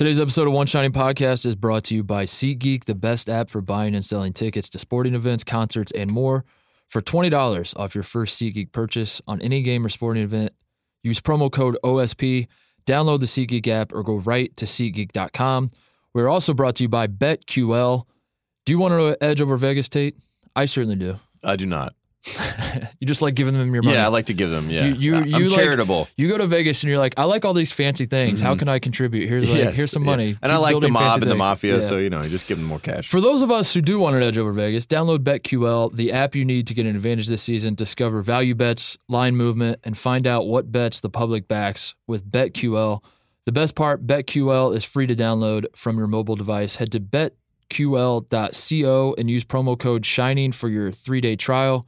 Today's episode of One Shining Podcast is brought to you by SeatGeek, the best app for buying and selling tickets to sporting events, concerts, and more. For $20 off your first SeatGeek purchase on any game or sporting event, use promo code OSP, download the SeatGeek app, or go right to SeatGeek.com. We're also brought to you by BetQL. Do you want to know edge over Vegas, Tate? I certainly do. I do not. you just like giving them your money. Yeah, I like to give them. Yeah, You- you- I'm you like- charitable. You go to Vegas and you're like, I like all these fancy things. How Mhm. can I contribute? Here's like, Yes, here's some yeah. money. and I like the mob and the mafia, Yeah. so you know, you just give them more cash. For those of us who do want an edge over Vegas, download BetQL, the app you need to get an advantage this season. Discover value bets, line movement, and find out what bets the public backs with BetQL. The best part, BetQL is free to download from your mobile device. Head to betql.co and use promo code SHINING for your three-day trial.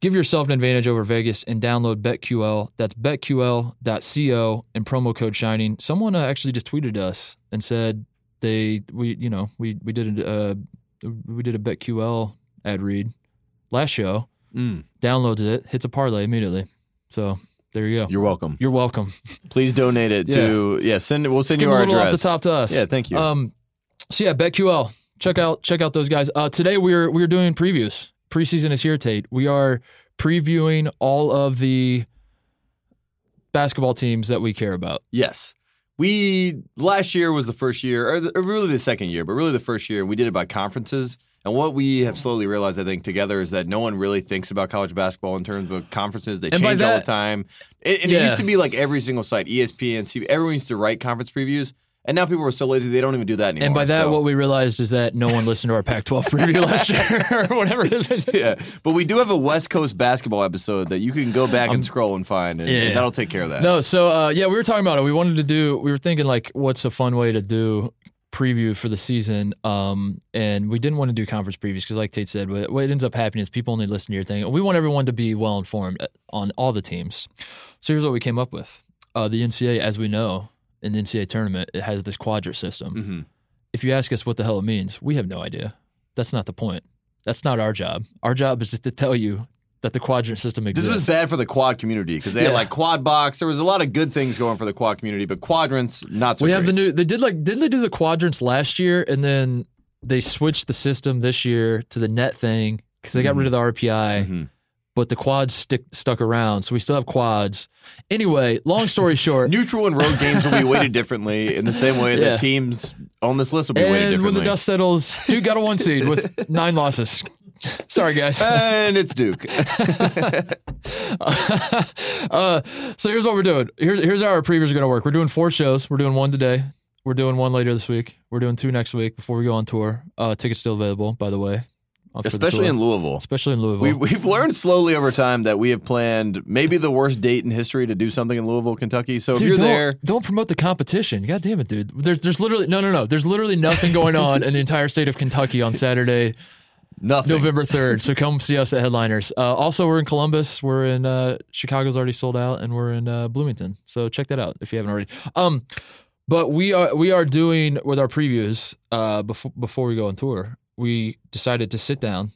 Give yourself an advantage over Vegas and download BetQL. That's betql.co and promo code SHINING. Someone uh, actually just tweeted us and said they we you know we we did a uh, we did a BetQL ad read last show. Mm, Downloads it, hits a parlay immediately. So there you go. you're welcome. You're welcome. Please donate it to yeah. Send it. we'll send Skip you a our little address. off the top to us. Yeah, thank you. Um, so yeah, BetQL. Check out check out those guys. Uh, today we're we're doing previews. Preseason is here, Tate. We are previewing all of the basketball teams that we care about. yes, we last year was the first year, or, the, or really the second year, but really the first year. We did it by conferences. And what we have slowly realized, I think, together is that no one really thinks about college basketball in terms of conferences. They And change all the time. And, and it used to be like every single site, ESPN, CB, everyone used to write conference previews. And now people are so lazy they don't even do that anymore. And by that, So- what we realized is that no one listened to our Pac-12 preview last year or whatever it is. yeah, but we do have a West Coast basketball episode that you can go back and scroll and find, and, Um, yeah. and that'll take care of that. No, so uh, yeah, we were talking about it. We wanted to do. We were thinking like, what's a fun way to do preview for the season? Um, and we didn't want to do conference previews because, like Tate said, what, what ends up happening is people only listen to your thing. We want everyone to be well informed on all the teams. So here's what we came up with: uh, the NCAA, as we know, in the NCAA tournament, it has this quadrant system. hmm If you ask us what the hell it means, we have no idea. That's not the point. That's not our job. Our job is just to tell you that the quadrant system exists. This was bad for the quad community because they Yeah. had like quad box. There was a lot of good things going for the quad community, but quadrants not so. we have the new. They did like didn't they do the quadrants last year, and then they switched the system this year to the net thing because they got Mhm. rid of the RPI, Mhm. But the quads stick stuck around, so we still have quads. Anyway, long story short, neutral and road games will be weighted differently in the same way Yeah. that teams on this list will be weighted differently. and when the dust settles, Duke got a one seed with nine losses. Sorry, guys. and it's Duke. uh, so here's what we're doing. Here's here's how our previews are going to work. We're doing four shows. We're doing one today. We're doing one later this week. We're doing two next week before we go on tour. Uh, tickets still available, by the way. Especially in Louisville. especially in Louisville. We, we've learned slowly over time that we have planned maybe the worst date in history to do something in Louisville, Kentucky. So if you're don't, there, don't promote the competition. God damn it, dude. There's there's literally no no no. There's literally nothing going on in the entire state of Kentucky on Saturday, nothing. November third. So come see us at Headliners. Uh, also, we're in Columbus. We're in uh, Chicago's already sold out, and we're in uh, Bloomington. So check that out if you haven't already. Um, but we are we are doing with our previews uh, before before we go on tour. We decided to sit down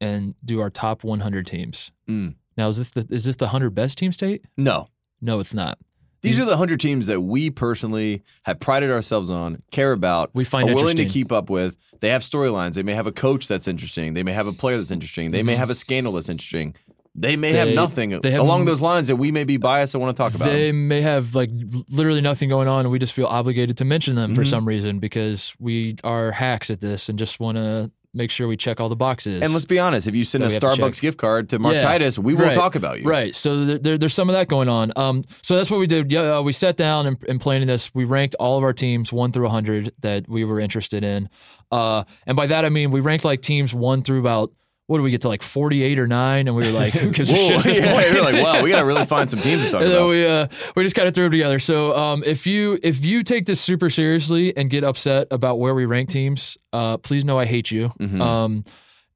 and do our top 100 teams. Mm. Now is this the is this the 100 best team state? No. No, it's not. These are the 100 teams that we personally have prided ourselves on, care about, We find are willing to keep up with. They have storylines. They may have a coach that's interesting. They may have a player that's interesting. They may Mhm. have a scandal that's interesting. They may have nothing they have- along those lines that we may be biased and want to talk about. They may have like literally nothing going on, and we just feel obligated to mention them for Mhm. some reason because we are hacks at this and just want to make sure we check all the boxes. and let's be honest, if you send a we have to Starbucks gift card to Mark Yeah. Titus, we will Right. talk about you. Right. So there, there, there's some of that going on. Um, so that's what we did. Yeah, uh, we sat down and, and planning this. We ranked all of our teams one through 100 that we were interested in. Uh, and by that I mean we ranked like teams one through about what do we get to like 48 or nine, and we were like, who gives a Whoa, shit at this yeah, point? you're like, wow, we got to really find some teams to talk and about. we uh, we just kind of threw them together. So um, if you if you take this super seriously and get upset about where we rank teams, uh, please know I hate you. Mhm. Um,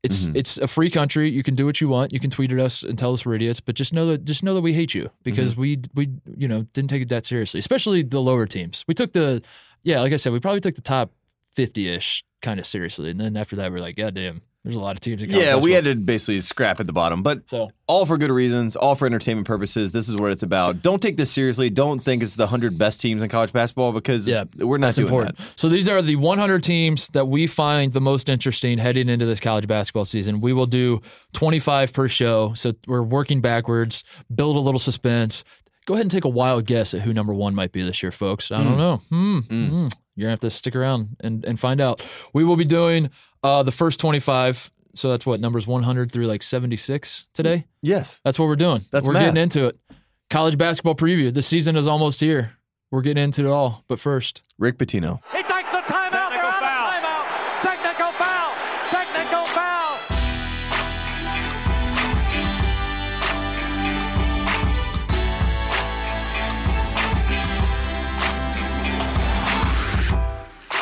it's Mhm. it's a free country. You can do what you want. You can tweet at us and tell us we're idiots, but just know that just know that we hate you because Mm-hmm. we we you know didn't take it that seriously, especially the lower teams. We took the yeah, like I said, we probably took the top fifty ish kind of seriously, and then after that we're like, God damn, There's a lot of teams. College Yeah, we had to basically scrap at the bottom, but So all for good reasons, all for entertainment purposes. This is what it's about. Don't take this seriously. Don't think it's the 100 best teams in college basketball because Yeah, we're not doing important. So these are the 100 teams that we find the most interesting heading into this college basketball season. We will do 25 per show, so we're working backwards, build a little suspense. Go ahead and take a wild guess at who number one might be this year, folks. I don't know. Hmm. Hmm. You're gonna have to stick around and, and find out. We will be doing uh, the first 25. So that's what numbers 100 through like 76 today. Yes. That's what we're doing. That's we're math. getting into it. College basketball preview. The season is almost here. We're getting into it all. But first, Rick Pitino.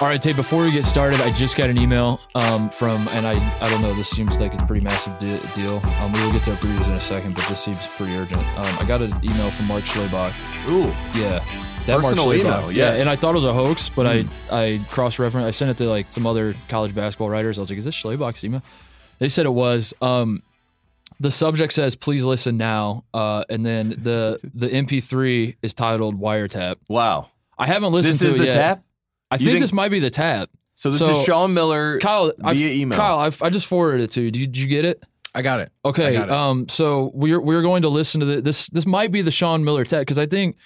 All right, Tate, before we get started, I just got an email um, from, and I, I don't know, this seems like a pretty massive de- deal. Um, we will get to our previews in a second, but this seems pretty urgent. Um, I got an email from Mark Schlabach. Ooh. Yeah. That Mark Personal Schlabach. email, Yeah, and I thought it was a hoax, but I, I cross referenced, I sent it to like some other college basketball writers. I was like, is this Schlabach's email? They said it was. Um, the subject says, please listen now. Uh, and then the, the MP3 is titled Wiretap. Wow. I haven't listened This to is it the yet. tap? I think, think- this might be the tap. So this So- is Sean Miller Kyle, I, via email. Kyle, I, I just forwarded it to you. Did you, get it? I got it. Okay. Got it. Um. So we're we're going to listen to the, this. This might be the Sean Miller tech because I think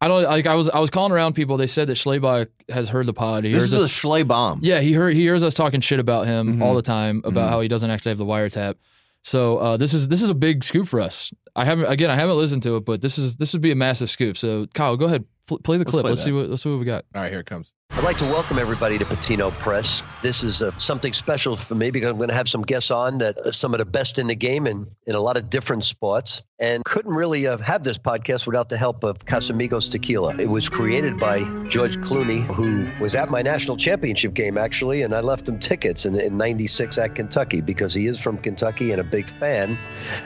I don't like. I was I was calling around people. They said that Schlabach has heard the pod. He This is a us, Schley bomb. yeah. He heard he hears us talking shit about him Mhm. all the time about Mhm. how he doesn't actually have the wiretap. So uh, this is this is a big scoop for us. I haven't again. I haven't listened to it, but this is this would be a massive scoop. So Kyle, go ahead, pl- play the clip. play let's that. see what let's see what we got. All right, here it comes. I'd like to welcome everybody to Pitino Press. This is uh, something special for me because I'm going to have some guests on that are some of the best in the game and in a lot of different sports. And couldn't really uh, have this podcast without the help of Casamigos Tequila. It was created by George Clooney, who was at my national championship game, actually, and I left him tickets in, in 96 at Kentucky because he is from Kentucky and a big fan,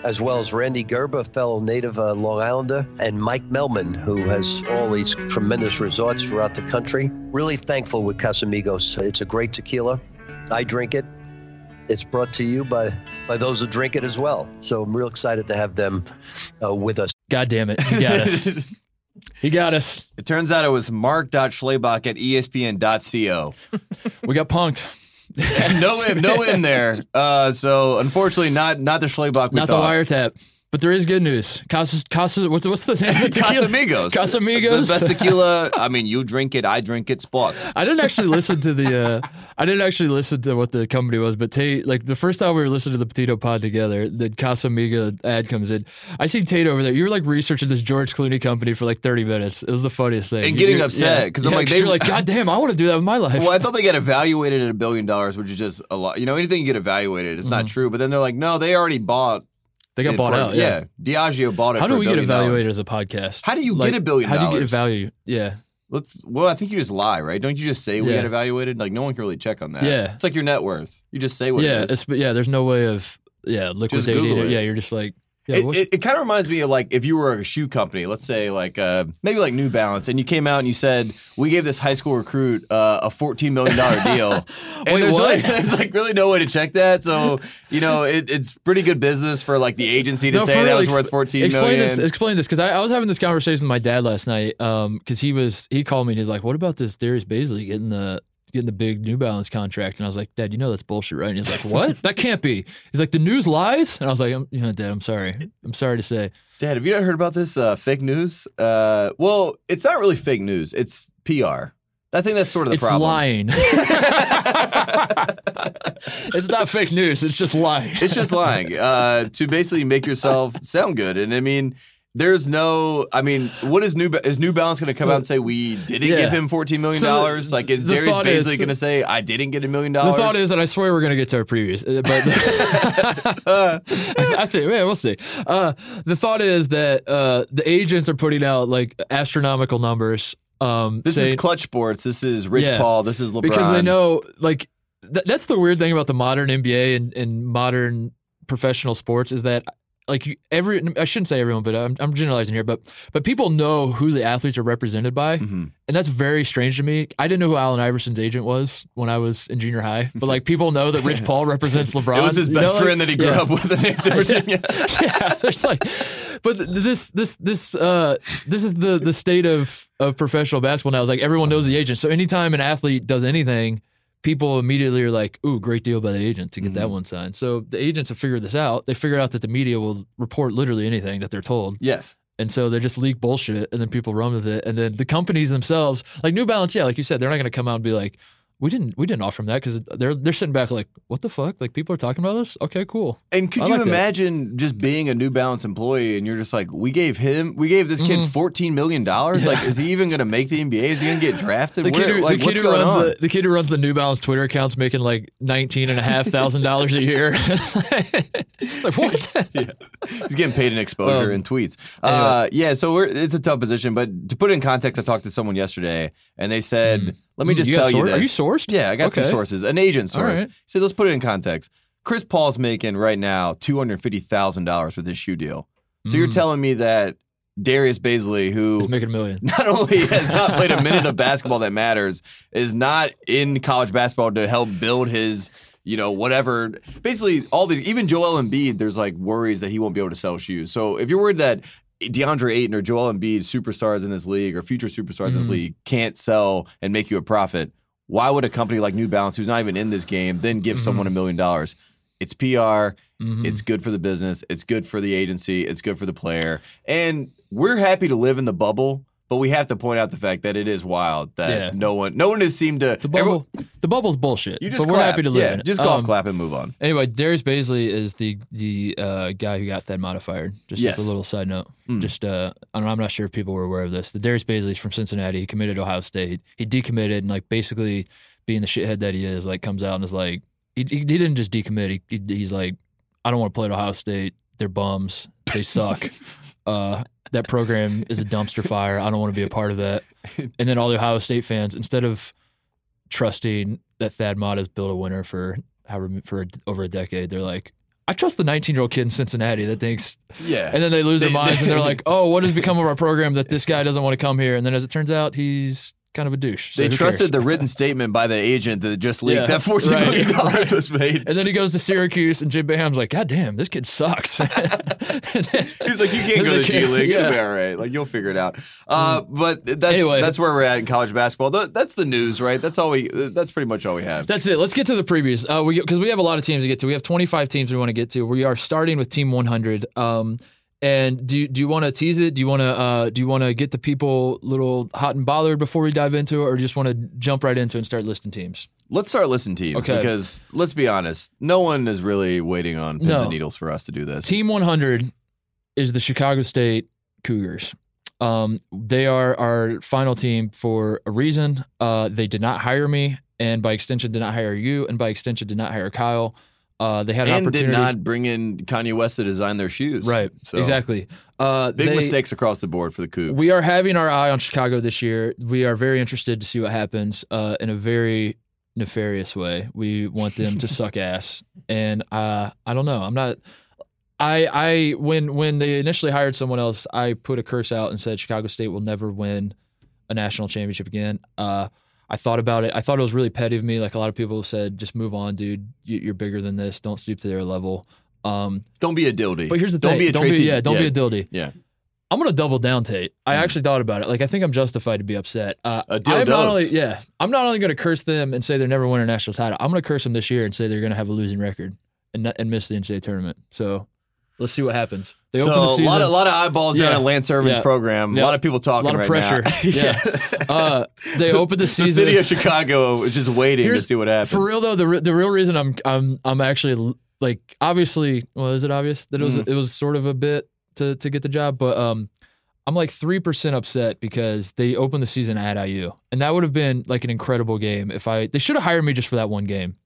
as well as Randy Gerber, fellow native uh, Long Islander, and Mike Meldman, who has all these tremendous resorts throughout the country. Really thankful with Casamigos. It's a great tequila. I drink it. It's brought to you by by those who drink it as well. So I'm real excited to have them uh, with us. God damn it, he got us. he got us. it turns out it was mark.schlebach at espn.co. We got punked. no M, no M there. Uh, so unfortunately, not not the Schlebach we Not thought. the wiretap. But there is good news. Casas, Casas, what's what's the name? of the tequila? Casamigos. Casamigos. The best tequila. I mean, you drink it, I drink it, spots. I didn't actually listen to the. Uh, I didn't actually listen to what the company was, but Tate, like the first time we were listening to the Petito Pod together, the Casamiga ad comes in. I see Tate over there. You were like researching this George Clooney company for like thirty minutes. It was the funniest thing. And getting You're- upset, yeah. 'cause I'm Yeah, like, they- you're like, God damn, I want to do that with my life. Well, I thought they got evaluated at a billion dollars, which is just a lot. You know, anything you get evaluated is not true. But then they're like, no, they already bought. They got bought for- out. Yeah. Diageo bought it. How do we get evaluated as a podcast? How do you Like, get a billion How do you get evaluated? Yeah. Let's. Well, I think you just lie, right? Don't you just say we Yeah. got evaluated? Like no one can really check on that. Yeah. it's like your net worth. You just say what yeah. it is. Yeah. There's no way of yeah liquidating it. it. Yeah. You're just like yeah. it, it, it kind of reminds me of like if you were a shoe company, let's say like uh, maybe like New Balance, and you came out and you said we gave this high school recruit uh, a fourteen million dollar deal. and Wait, there's what? Like, there's like really no way to check that. So you know it, it's pretty good business for like the agency to No, say that real, was worth fourteen explain million. this. Explain this because I, I was having this conversation with my dad last night. Um, because he was he called me and he's like, "What about this Darius Bazley getting the getting the big New Balance contract?" And I was like, "Dad, you know that's bullshit, right?" And he's like, "What? that can't be." He's like, "The news lies," and I was like, I'm, "You know, Dad, I'm sorry. I'm sorry to say." Dad, have you not heard about this uh, fake news? Uh, well, it's not really fake news. It's PR. I think that's sort of the problem. it's problem. lying. it's not fake news. It's just lying. It's just lying uh, to basically make yourself sound good. And I mean, there's no. I mean, what is New? Is New Balance going to come out and say we didn't Yeah. give him fourteen million dollars? the- like, is Darius basically going to say I didn't get a million dollars? The thought is, and I swear we're gonna get to our previous, uh, but I, I think, yeah, we'll see. Uh, the thought is that uh, the agents are putting out like astronomical numbers. Um, this saying, is Clutch Sports. This is Rich Yeah. Paul. This is LeBron. because they know, like, th- that's the weird thing about the modern NBA and, and modern professional sports is that like every I shouldn't say everyone, but I'm, I'm generalizing here, but but people know who the athletes are represented by, Mm-hmm. and that's very strange to me. I didn't know who Allen Iverson's agent was when I was in junior high, but like people know that Rich Paul represents LeBron. It was his You best know, like- friend that he grew yeah. up with in Virginia. yeah, there's like, but this this this uh this is the the state of of professional basketball now. Is like everyone knows the agent, so anytime an athlete does anything, people immediately are like, "Ooh, great deal by the agent to get that mm-hmm. one signed." So the agents have figured this out. They figured out that the media will report literally anything that they're told, yes. and so they just leak bullshit, and then people run with it, and then the companies themselves, like New Balance, yeah, like you said, they're not going to come out and be like. We didn't. We didn't offer him that because they're they're sitting back like, what the fuck? Like people are talking about us. Okay, cool. And could I you like that. imagine just being a New Balance employee and you're just like, we gave him, we gave this kid $14 million? Like, is he even going to make the NBA? Is he going to get drafted? The Where- kid, who, like, the, kid who runs on? the, the kid who runs the New Balance Twitter account's making like nineteen and a half thousand dollars a year. Like what? He's getting paid in exposure Um, and tweets. Uh, yeah, so we're, it's a tough position. But to put it in context, I talked to someone yesterday, and they said, "Let me Mm, just you tell you this." are you sourced? Yeah, I got some sources. An agent source. right. Said, "Let's put it in context." Chris Paul's making right now two hundred fifty thousand dollars with his shoe deal. So you're telling me that Darius Bazley, who He's making a million. not only has not played a minute of basketball that matters, is not in college basketball to help build his, you know, whatever. Basically, all these, even Joel Embiid, there's like worries that he won't be able to sell shoes. So if you're worried that DeAndre Ayton or Joel Embiid, superstars in this league or future superstars in this Mhm. league, can't sell and make you a profit, why would a company like New Balance, who's not even in this game, then give someone a million dollars? It's PR. Mhm. It's good for the business. It's good for the agency. It's good for the player. And we're happy to live in the bubble, but we have to point out the fact that it is wild that Yeah. no one, no one has seemed to. the bubble. the bubble's bullshit. you just but we're clap. happy to live yeah, in it. Just golf Um, clap and move on. Anyway, Darius Bazley is the the uh, guy who got Thad modified. Just Yes. as a little side note. Mm. Just uh, I don't I'm not sure if people were aware of this. The Darius Bazley's from Cincinnati. He committed to Ohio State. He decommitted and like basically being the shithead that he is, like comes out and is like he, he, he didn't just decommit. He, he, he's like, I don't want to play at Ohio State. They're bums. They suck. uh, that program is a dumpster fire. I don't want to be a part of that. And then all the Ohio State fans, instead of trusting that Thad Matta has built a winner for however for over a decade, they're like, I trust the 19 year old kid in Cincinnati that thinks, Yeah. and then they lose their minds and they're like, oh, what has become of our program that this guy doesn't want to come here? And then as it turns out, he's kind of a douche. So they trusted cares? the written statement by the agent that just leaked Yeah, that fourteen right, million dollars right. was made. And then he goes to Syracuse, and Jim Boeheim's like, God damn, this kid sucks. Then- He's like, you can't go to the G League. It'll yeah. Mm. be all right. Like you'll figure it out. Uh, but that's Anyway. that's where we're at in college basketball. That's the news, right? That's all we. That's pretty much all we have. That's it. Let's get to the previews. Uh, we because we have a lot of teams to get to. We have 25 teams we want to get to. We are starting with Team 100. Um, and do you- do you want to tease it? Do you want to uh, do you want to get the people a little hot and bothered before we dive into it, or just want to jump right into it and start listing teams? Let's start listing teams Okay. because let's be honest, no one is really waiting on pins No. and needles for us to do this. Team 100 is the Chicago State Cougars. Um, they are our final team for a reason. Uh, they did not hire me, and by extension, did not hire you, and by extension, did not hire Kyle. Uh, they had an and did not bring in Kanye West to design their shoes. Right. So, Exactly. Uh, Big they- mistakes across the board for the Cougs. We are having our eye on Chicago this year. We are very interested to see what happens uh, in a very nefarious way. We want them to suck ass, and uh, I don't know. I'm not. I I when when they initially hired someone else, I put a curse out and said Chicago State will never win a national championship again. I thought about it. I thought it was really petty of me. Like a lot of people said, just move on, dude. You- You're bigger than this. Don't stoop to their level. Um, Don't be a dildy. but here's the don't thing. Be a don't Tracy, be yeah. Don't yeah, be a dildy. Yeah. I'm gonna double down, Tate. I Mm. actually thought about it. Like I think I'm justified to be upset. Uh, A deal I'm not only yeah. I'm not only gonna curse them and say they're never win a national title. I'm gonna curse them this year and say they're gonna have a losing record and and miss the NCAA tournament. So let's see what happens. They so open the a lot, of, a lot of eyeballs down Yeah. at Lance Irvin's Yeah. program. Yeah. A lot of people talking A lot of right now. pressure. Yeah. uh, they opened the the season. city of Chicago is just waiting to see what happens. For real though, the re- the real reason I'm I'm I'm actually like obviously well is it obvious that it was Mhm. it was sort of a bit to to get the job, but um I'm like three percent upset because they opened the season at IU, and that would have been like an incredible game if I they should have hired me just for that one game,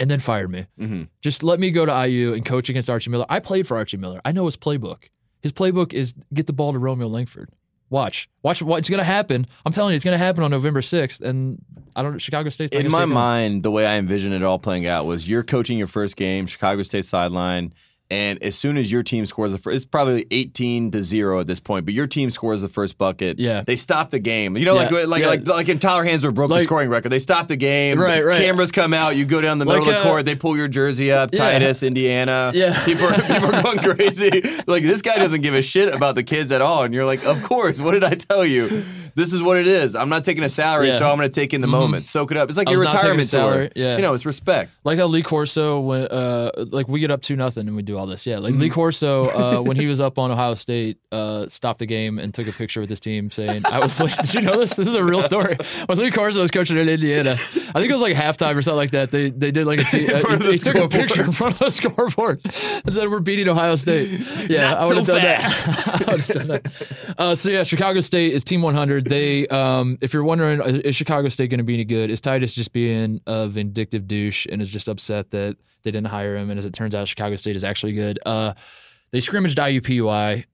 and then fired me. Mhm. Just let me go to IU and coach against Archie Miller. I played for Archie Miller. I know his playbook. His playbook is get the ball to Romeo Langford. Watch, watch, what it's gonna happen. I'm telling you, it's gonna happen on November 6th, and I don't. Chicago State's not In my mind, the way I envisioned it all playing out was you're coaching your first game, Chicago State sideline, And as soon as your team scores the first, it's probably 18 to 0 at this point, but your team scores the first bucket. Yeah. They stop the game. You know, Yeah, like like, yeah. like like in Tyler Hansbrough broke the scoring record. They stop the game. Right, right. Cameras come out. You go down the middle Like, of the uh, court. They pull your jersey up. Yeah. Titus, Indiana. Yeah. People are, people are going crazy. Like, this guy doesn't give a shit about the kids at all. And you're like, of course. What did I tell you? This is what it is. I'm not taking a salary. Mm-hmm. so I'm going to take in the moment. Soak it up. It's like I your was not taking a retirement tour. salary. Yeah. You know, it's respect. Like how Lee Corso when uh like we get up to nothing and we do all this. Yeah. Like Mm-hmm. Lee Corso uh when he was up on Ohio State, uh stopped the game and took a picture with his team saying I was like Did you know this? This is a real story. When Lee Corso was coaching in Indiana. I think it was like halftime or something like that. They they did like a team uh, he, he took a picture in front of the scoreboard and said we're beating Ohio State. Yeah, Not I would so have done that. I would have done that. Uh, so yeah, Chicago State is team 100. They, um, if you're wondering, is Chicago State going to be any good? Is Titus just being a vindictive douche and is just upset that they didn't hire him? And as it turns out, Chicago State is actually good. Uh, they scrimmaged IUPUI.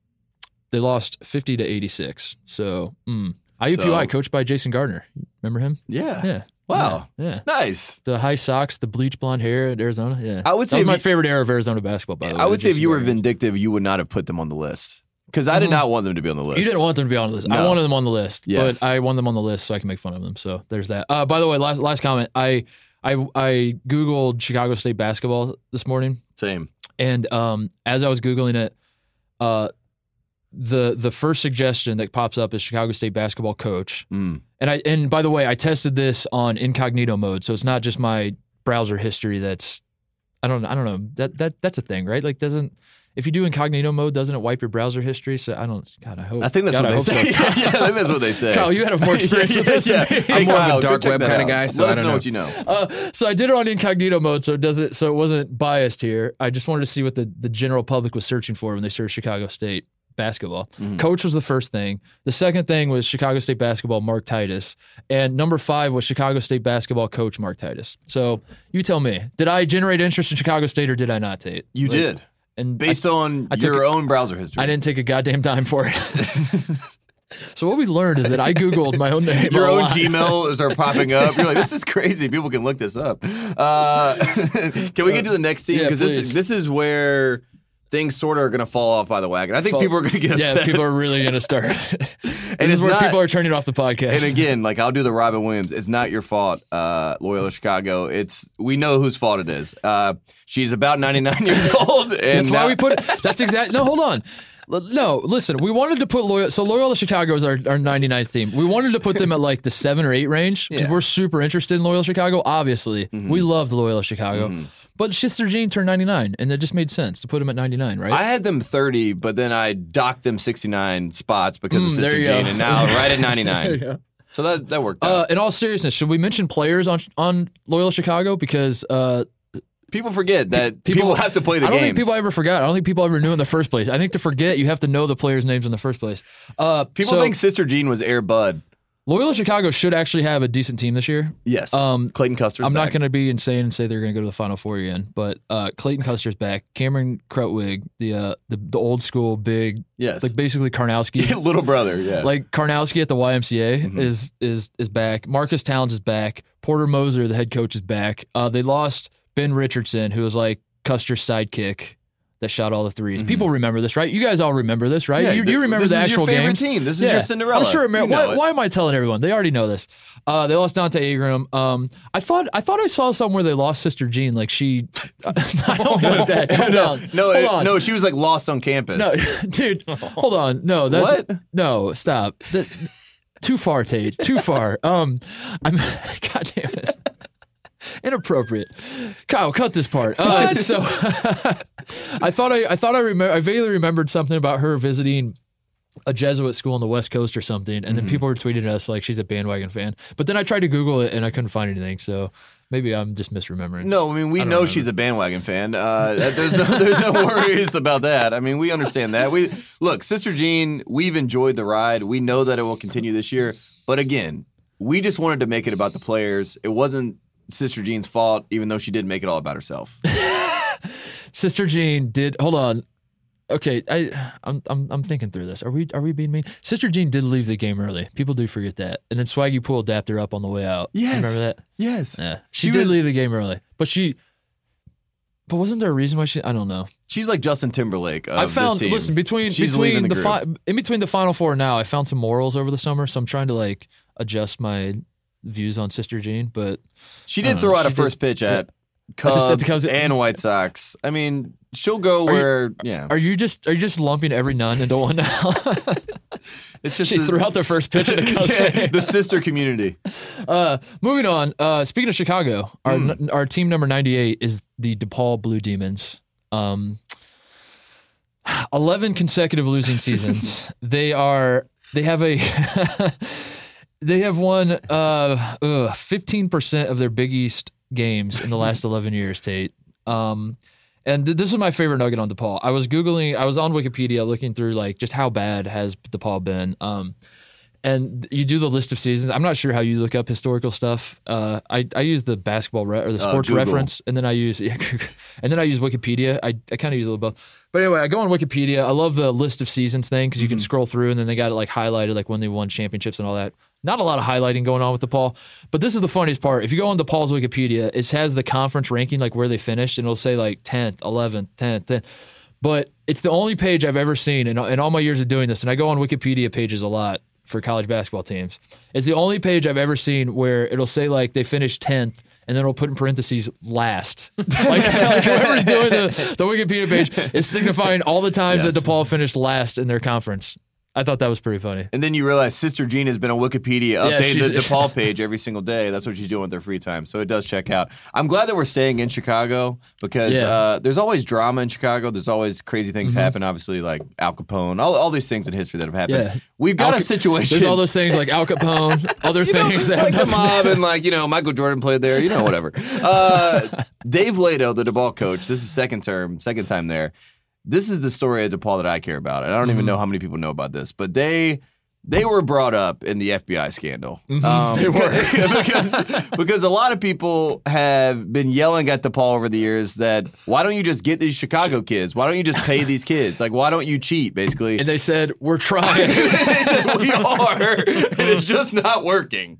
They lost 50 to 86. So mm. IUPUI, So- coached by Jason Gardner. Remember him? Yeah. Yeah. Wow. Yeah. yeah. Nice. The high socks, the bleach blonde hair at Arizona. Yeah. I would say my you- favorite era of Arizona basketball. By the way. I would say if you were vindictive, you would not have put them on the list. Because I did not want them to be on the list. Mm-hmm. You didn't want them to be on the list. I wanted them on the list, Yes. but I want them on the list so I can make fun of them. So there's that. Uh, by the way, last last comment. I I I googled Chicago State basketball this morning, Same. and um, as I was googling it, uh, the the first suggestion that pops up is Chicago State basketball coach. Mm. And I and by the way, I tested this on incognito mode, so it's not just my browser history. That's I don't I don't know that that that's a thing, right? Like doesn't if you do incognito mode, doesn't it wipe your browser history? So I don't. God, I hope. I think that's God, what I they hope so. say. yeah, yeah, I think that's what they say. Kyle, you had more experience with this than me. I'm more of a dark web that kinda guy, so Let I us don't know know. what you know. Uh, so I did it on incognito mode, so it does it so it wasn't biased here. I just wanted to see what the, the general public was searching for when they searched Chicago State basketball. Mhm. Coach was the first thing. The second thing was Chicago State basketball Mark Titus, and number five was Chicago State basketball coach Mark Titus. So you tell me, did I generate interest in Chicago State or did I not, Tate? You Like, did. And Based on I your own browser history. I, I didn't take a goddamn dime for it. so what we learned is that I googled my own name. Your own lot. Gmail are popping up. You're like, this is crazy. People can look this up. Uh, can we get to the next? Yeah, Because this, please. this is where things sort of are going to fall off by the wagon. I think Fall- people are going to get upset. Yeah, people are really going to start. and this it's is where not, people are turning off the podcast. And again, like I'll do the Robin Williams. It's not your fault, uh, Loyola Chicago. It's we know whose fault it is. Uh, she's about 99 years old. And That's why now- we put. That's exactly. No, hold on. No, listen. We wanted to put Loyola. So Loyola Chicago is our, our 99th team. We wanted to put them at like the seven or eight range because Yeah. we're super interested in Loyola Chicago. Obviously, we loved Loyola Chicago. But Sister Jean turned 99, and it just made sense to put him at 99, right? I had them 30, but then I docked them 69 spots because of Mm, there Sister you Jean, go. and now right at 99. so that that worked out. Uh, in all seriousness, should we mention players on on Loyola Chicago because uh, people forget that people, have to play the I don't games. think people ever forgot. I don't think people ever knew in the first place. I think to forget, you have to know the players' names in the first place. Uh, People so think Sister Jean was Air Bud. Loyola Chicago should actually have a decent team this year. Yes. Um, Clayton Custer's I'm not going to be insane and say they're going to go to the Final Four again, but uh, Clayton Custer's back. Cameron Krutwig, the uh, the the old school big, Yes. like basically Karnowski, little brother. Yeah. like Karnowski at the YMCA Mhm. is is is back. Marcus Towns is back. Porter Moser, the head coach, is back. Uh, they lost Ben Richardson, who was like Custer's sidekick that shot all the 3s Mhm. People remember this, right? You guys all remember this, right? Yeah, you, th- you remember this the is actual your favorite games. team. This is Yeah, your Cinderella. I'm sure. Know why, why am I telling everyone? They already know this. Uh, they lost Donte Ingram. Um, I thought I thought I saw somewhere they lost Sister Jean. Like she, I don't know that. Hold no, on. no, hold on. no. She was like lost on campus. No, dude, hold on. No, that's What? no. Stop. That, too far, Tate. Too far. Um, I'm. God damn it. Inappropriate. Kyle, cut this part. Uh, so, I thought I, I thought I remember. I vaguely remembered something about her visiting a Jesuit school on the West Coast or something, and Mm-hmm. then people were tweeting at us like she's a bandwagon fan. But then I tried to Google it and I couldn't find anything. So maybe I'm just misremembering. No, I mean we I know she's a bandwagon fan. Uh, there's no there's no worries about that. I mean we understand that. We look, Sister Jean. We've enjoyed the ride. We know that it will continue this year. But again, we just wanted to make it about the players. It wasn't Sister Jean's fault, even though she did make it all about herself. Sister Jean did. Hold on. Okay, I I'm I'm I'm thinking through this. Are we are we being mean? Sister Jean did leave the game early. People do forget that. And then Swaggy Pool dapped her up on the way out. You Yes. remember that? Yes. Yeah, she, She did was- leave the game early, but she But wasn't there a reason why she? I don't know. She's like Justin Timberlake. Of I found listen between She's between the, the fi- in between the final four now. I found some morals over the summer, so I'm trying to like adjust my views on Sister Jean. But She did throw know. out a first did- pitch at just- the Cubs Cubs- and White Sox. I mean, she'll go Are you- where. yeah, are you just are you just lumping every nun into one now? it's just she the- threw out their first pitch at a Cubs Yeah, the sister community. Uh, moving on. Uh, speaking of Chicago, our Hmm. our team number ninety eight is the DePaul Blue Demons. Um, eleven consecutive losing seasons. they are. They have a. they have won uh fifteen percent of their Big East games in the last eleven years. Tate. Um, and th- this is my favorite nugget on DePaul. I was googling. I was on Wikipedia looking through like just how bad has DePaul been. Um, and you do the list of seasons. I'm not sure how you look up historical stuff. Uh, I I use the basketball re- or the Uh, sports Google. reference, and then I use yeah, and then I use Wikipedia. I, I kind of use a little both. But anyway, I go on Wikipedia. I love the list of seasons thing because you can scroll through, and then they got it like highlighted, like when they won championships and all that. Not a lot of highlighting going on with DePaul, but this is the funniest part. If you go on DePaul's Wikipedia, it has the conference ranking, like where they finished, and it'll say like 10th, 11th, 10th. 10th. But it's the only page I've ever seen in, in all my years of doing this, and I go on Wikipedia pages a lot for college basketball teams. It's the only page I've ever seen where it'll say like they finished 10th, and then it'll put in parentheses last. like, like whoever's doing the, the Wikipedia page is signifying all the times Yes. that DePaul finished last in their conference. I thought that was pretty funny. And then you realize Sister Jean has been on Wikipedia Yeah, updating the DePaul page every single day. That's what she's doing with her free time. So it does check out. I'm glad that we're staying in Chicago because Yeah. Mm-hmm. uh, there's always drama in Chicago. There's always crazy things happen. Obviously, like Al Capone, all, all these things in history that have happened. Yeah. We've got Al a situation. There's all those things like Al Capone, other you know, things that like have the mob and like you know Michael Jordan played there, you know whatever. Uh, Dave Leitao, the DePaul coach, this is second term, second time there. This is the story of DePaul that I care about, and I don't even Mm-hmm. know how many people know about this, but they. They were brought up in the FBI scandal. Um, Mm-hmm. they were. because, because a lot of people have been yelling at DePaul over the years that why don't you just get these Chicago kids? Why don't you just pay these kids? Like why don't you cheat? Basically, And they said, We're trying. they said we are, and it's just not working.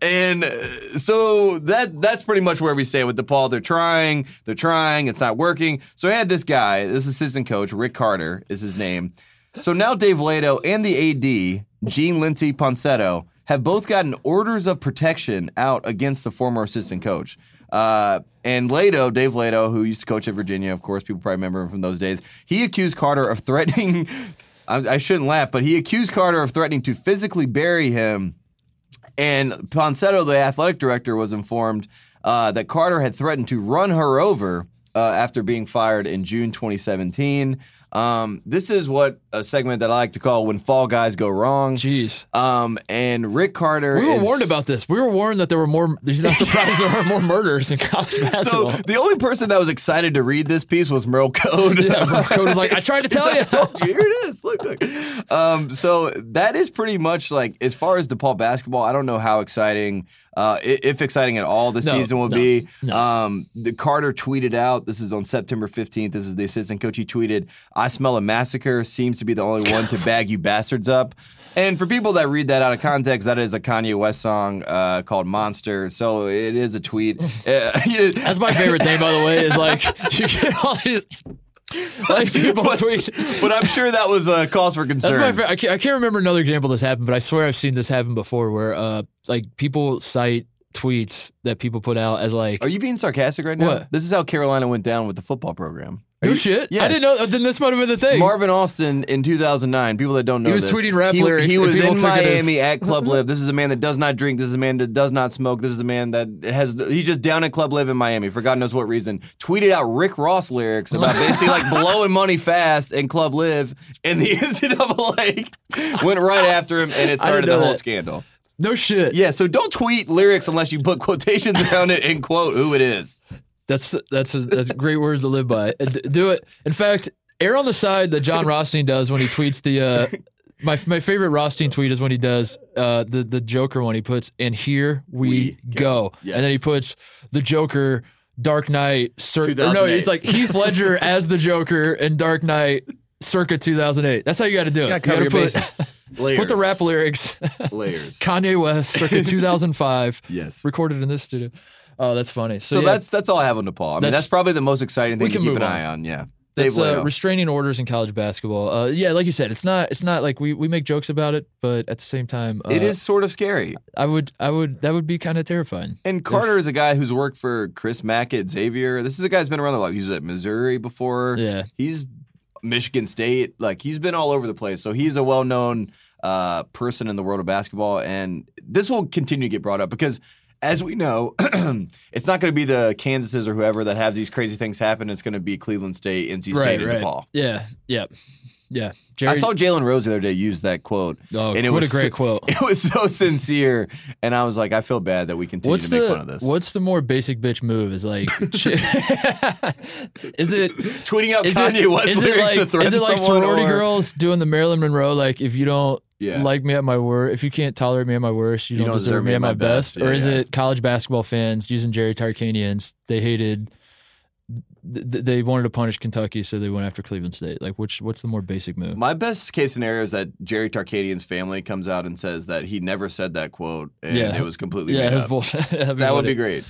And uh, so that that's pretty much where we stay with DePaul. They're trying, they're trying, it's not working. So I had this guy, this assistant coach, Rick Carter is his name. So now Dave Leitao and the AD, Jean Lenti Ponsetto, have both gotten orders of protection out against the former assistant coach. Uh, and Leitao, Dave Leitao, who used to coach at Virginia, of course, people probably remember him from those days, he accused Carter of threatening. I, I shouldn't laugh, but he accused Carter of threatening to physically bury him. And Ponsetto, the athletic director, was informed uh, that Carter had threatened to run her over uh, after being fired in June 2017. Um, this is what a segment that I like to call "When Fall Guys Go Wrong." Jeez. Um, and Rick Carter. We were is- warned about this. We were warned that there were more. He's not surprised there were more murders in college basketball. So the only person that was excited to read this piece was Merl Code. yeah, Merl Code was like, I tried to tell I you. told you. Here it is. Look, look. Um, so that is pretty much like as far as DePaul basketball. I don't know how exciting, uh, if exciting at all, the No, season will no, be. no. Um, the Carter tweeted out. This is on September fifteenth. This is the assistant coach. He tweeted, "I smell a massacre. Seems to be the only one to bag you bastards up." And for people that read that out of context, that is a Kanye West song uh, called "Monster." So it is a tweet. Uh, That's my favorite thing, by the way, is like you get all these like people tweet. but I'm sure that was a cause for concern. That's my. I can't, I can't remember another example this happened, but I swear I've seen this happen before, where uh, like people cite tweets that people put out as like, Are you being sarcastic right now? What? This is how Carolina went down with the football program. No you- shit. Yes. I didn't know. Then this might have been the thing. Marvin Austin in 2009. People that don't know He was this, tweeting rap he, lyrics He was in Miami at Club Live. This is a man that does not drink. This is a man that does not smoke. This is a man that has. He's just down at Club Live in Miami for God knows what reason. Tweeted out Rick Ross lyrics about basically like blowing money fast in Club Live, and the NCAA went right after him, and it started the whole that. scandal. no shit. Yeah, so don't tweet lyrics unless you put quotations around it and quote who it is. That's that's a, that's great words to live by. Do it. In fact, err on the side that Jon Rothstein does when he tweets the. Uh, my my favorite Rothstein tweet is when he does uh, the the Joker one. He puts and here we, We go, go. Yes. and then he puts the Joker. Dark Knight, cir- no, 2008. it's like Heath Ledger as the Joker in Dark Knight, circa 2008. That's how you got to do it. gotta you gotta. Layers. Put the rap lyrics. layers. Kanye West, circa 2005, yes. recorded in this studio. Oh, that's funny. So, So yeah, that's that's all I have on DePaul. I mean, That's- that's, probably the most exciting thing to keep an on. eye on. Yeah. that's uh, restraining orders in college basketball. Uh, yeah, like you said, it's not it's not like we, we make jokes about it, but at the same time, uh, it is sort of scary. I would I would that would be kind of terrifying. And Carter is a guy who's worked for Chris Mack at Xavier. This is a guy who's been around the block. He's at Missouri before. Yeah. He's Michigan State. Like he's been all over the place. So he's a well-known uh, person in the world of basketball, and this will continue to get brought up because. As we know, it's not going to be the Kansases or whoever that have these crazy things happen. It's going to be Cleveland State, NC State, and DePaul. Yeah, yeah, yeah. Jerry, I saw Jalen Rose the other day use that quote. oh, and it what was a great so- quote. It was so sincere, and I was like, I feel bad that we continue What's to make the fun of this. what's the more basic bitch move? Is like, is it Tweeting out is Kanye it, West is it lyrics to like threaten is it like someone sorority or- girls doing the Marilyn Monroe? Like, if you don't Yeah. like me at my worst, if you can't tolerate me at my worst, you, don't, deserve, me at my best. Yeah, or is yeah. it college basketball fans using Jerry Tarkanian's? They hated. th- th- They wanted to punish Kentucky, so they went after Cleveland State. Like, which what's the more basic move? My best case scenario is that Jerry Tarkanian's family comes out and says that he never said that quote and Yeah. it was completely yeah, it was bullshit. That be great.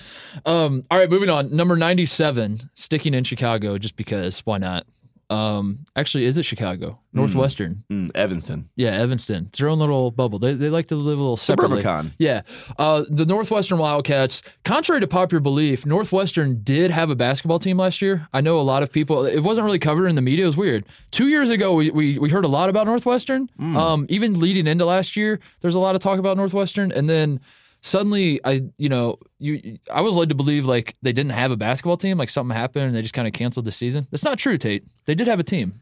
Um, all right, moving on. Number 97, sticking in Chicago just because. Why not? Um, actually, is it Chicago? Northwestern. Mm, Evanston. Yeah, Evanston. It's their own little bubble. They, they like to live a little separately. Suburbicon. Yeah. Uh, the Northwestern Wildcats, contrary to popular belief, Northwestern did have a basketball team last year. I know a lot of people, it wasn't really covered in the media. It was weird. Two years ago, we, we, we heard a lot about Northwestern. Um, even leading into last year, there's a lot of talk about Northwestern. And then suddenly, I, you know, you, I was led to believe like they didn't have a basketball team, like something happened and they just kind of canceled the season. That's not true, Tate. They did have a team.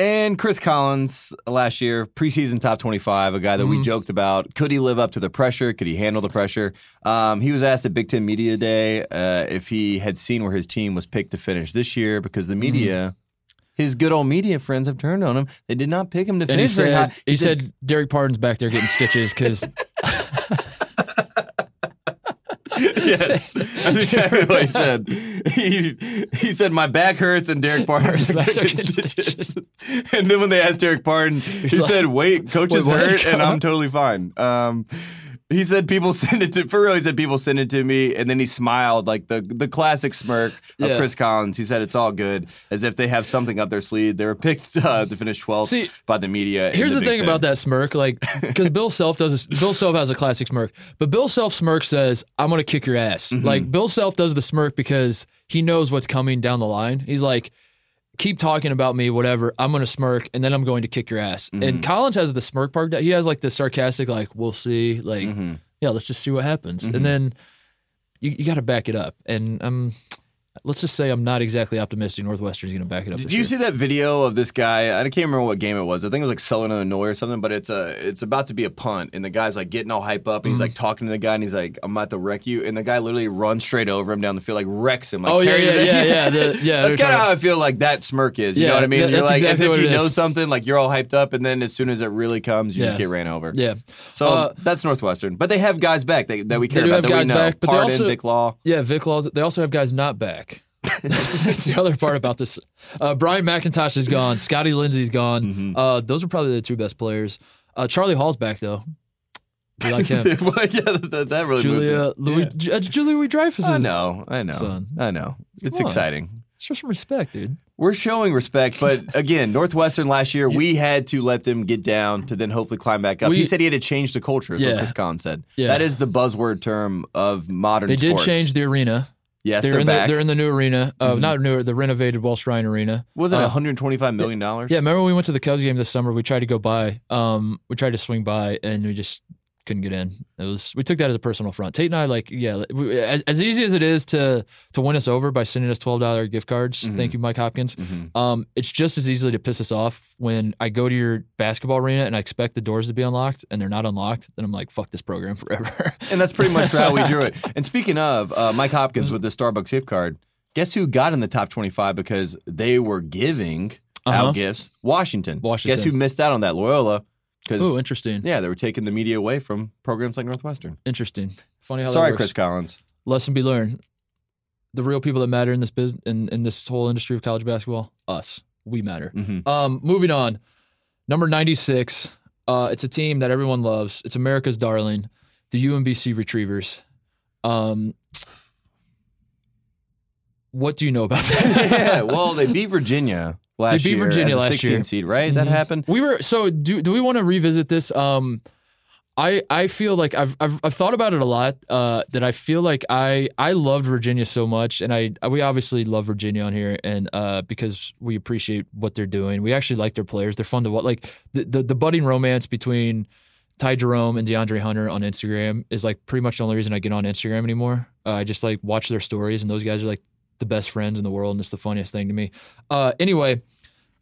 And Chris Collins last year, preseason top 25, a guy that Mm-hmm. we joked about. Could he live up to the pressure? Could he handle the pressure? Um, he was asked at Big Ten Media Day uh, if he had seen where his team was picked to finish this year because the Mm-hmm. media, his good old media friends have turned on him. They did not pick him to And he finish said, high. he said Dererk Pardon's back there getting stitches because yes, that's exactly what he said. He he said my back hurts and Dererk Pardon's Hurts back there getting getting stitches. And then when they asked Dererk Pardon, he like, said, "Wait, coach is hurt, and I'm totally fine." Um, he said people send it to for real. He said people send it to me, and then he smiled like the the classic smirk of Yeah. Chris Collins. He said it's all good, as if they have something up their sleeve. They were picked uh, to finish 12th See, by the media. in Here's the, Big thing Ten. about that smirk, like, because Bill Self does this, Bill Self has a classic smirk, but Bill Self smirk says, "I'm gonna kick your ass." Mm-hmm. Like Bill Self does the smirk because he knows what's coming down the line. He's like, "Keep talking about me, whatever. I'm gonna smirk, and then I'm going to kick your ass." Mm-hmm. And Collins has the smirk part. He has like the sarcastic, like, "We'll see." Like, Mm-hmm. yeah, let's just see what happens, and then you, you got to back it up. And um, let's just say I'm not exactly optimistic Northwestern's going to back it up. Did you year. see that video of this guy? I can't remember what game it was. I think it was like Southern Illinois or something. But it's a it's about to be a punt, and the guy's like getting all hype up, and he's like talking to the guy, and he's like, "I'm about to wreck you," and the guy literally runs straight over him down the field, like wrecks him. Like, Oh yeah, yeah, yeah, yeah. The, yeah, That's kind of how I feel like that smirk is. You Yeah, know what I mean? that- You're like exactly as if you know is. something, like you're all hyped up, and then as soon as it really comes, you Yeah. just get ran over. yeah. So Uh, that's Northwestern, but they have guys back that, that we care about. have that guys we know. back, but Pardon, also- Vic Law. Yeah, Vic Laws. They also have guys not back. That's the other part about this. Uh, Bryant McIntosh is gone. Scotty Lindsey's gone. Mm-hmm. Uh, those are probably the two best players. Uh, Charlie Hall's back though. We like him. Well, yeah, that, that really Julia. Louis, Yeah. Uh, Julia Louis Dreyfus I know, I know, son. I know. It's exciting. Show some respect, dude. We're showing respect, but again, Northwestern last year, we had to let them get down to then hopefully climb back up. We- he said he had to change the culture, is Yeah. what Chris Collins said. Yeah. That is the buzzword term of modern They did change the arena. Yes, they're, they're, in back. the they're in the new arena. Uh, Not new, the renovated Welsh Ryan Arena. was it uh, 125 million dollars? Yeah, remember when we went to the Cubs game this summer? We tried to go by. Um, we tried to swing by, and we just couldn't get in. It was we took that as a personal front. Tate and I like yeah, we, as, as easy as it is to to win us over by sending us twelve dollar gift cards. Mm-hmm. Thank you, Mike Hopkins. Um, it's just as easily to piss us off when I go to your basketball arena and I expect the doors to be unlocked and they're not unlocked. Then I'm like, fuck this program forever. And that's pretty much how we drew it. And speaking of uh, Mike Hopkins with the Starbucks gift card, guess who got in the top 25 because they were giving Uh-huh. out gifts? Washington. Washington. Guess who missed out on that? Loyola. Oh, interesting. yeah, they were taking the media away from programs like Northwestern. Interesting. Funny how Sorry, that works. Chris Collins. lesson be learned. The real people that matter in this business in, in this whole industry of college basketball, us. We matter. Mhm. Um, moving on. Number 96. Uh, it's a team that everyone loves. It's America's darling, the UMBC Retrievers. Um, what do you know about that? yeah, well, they beat Virginia last beat year. Virginia as a last 16 year. seed, right? That Mhm. happened. We were so do do we want to revisit this? Um I I feel like I've I've, I've thought about it a lot. Uh, that I feel like I I loved Virginia so much, and I we obviously love Virginia on here, and uh, because we appreciate what they're doing, we actually like their players. They're fun to watch. Like the, the the budding romance between Ty Jerome and DeAndre Hunter on Instagram is like pretty much the only reason I get on Instagram anymore. Uh, I just like watch their stories, and those guys are like the best friends in the world, and it's the funniest thing to me. Uh, anyway,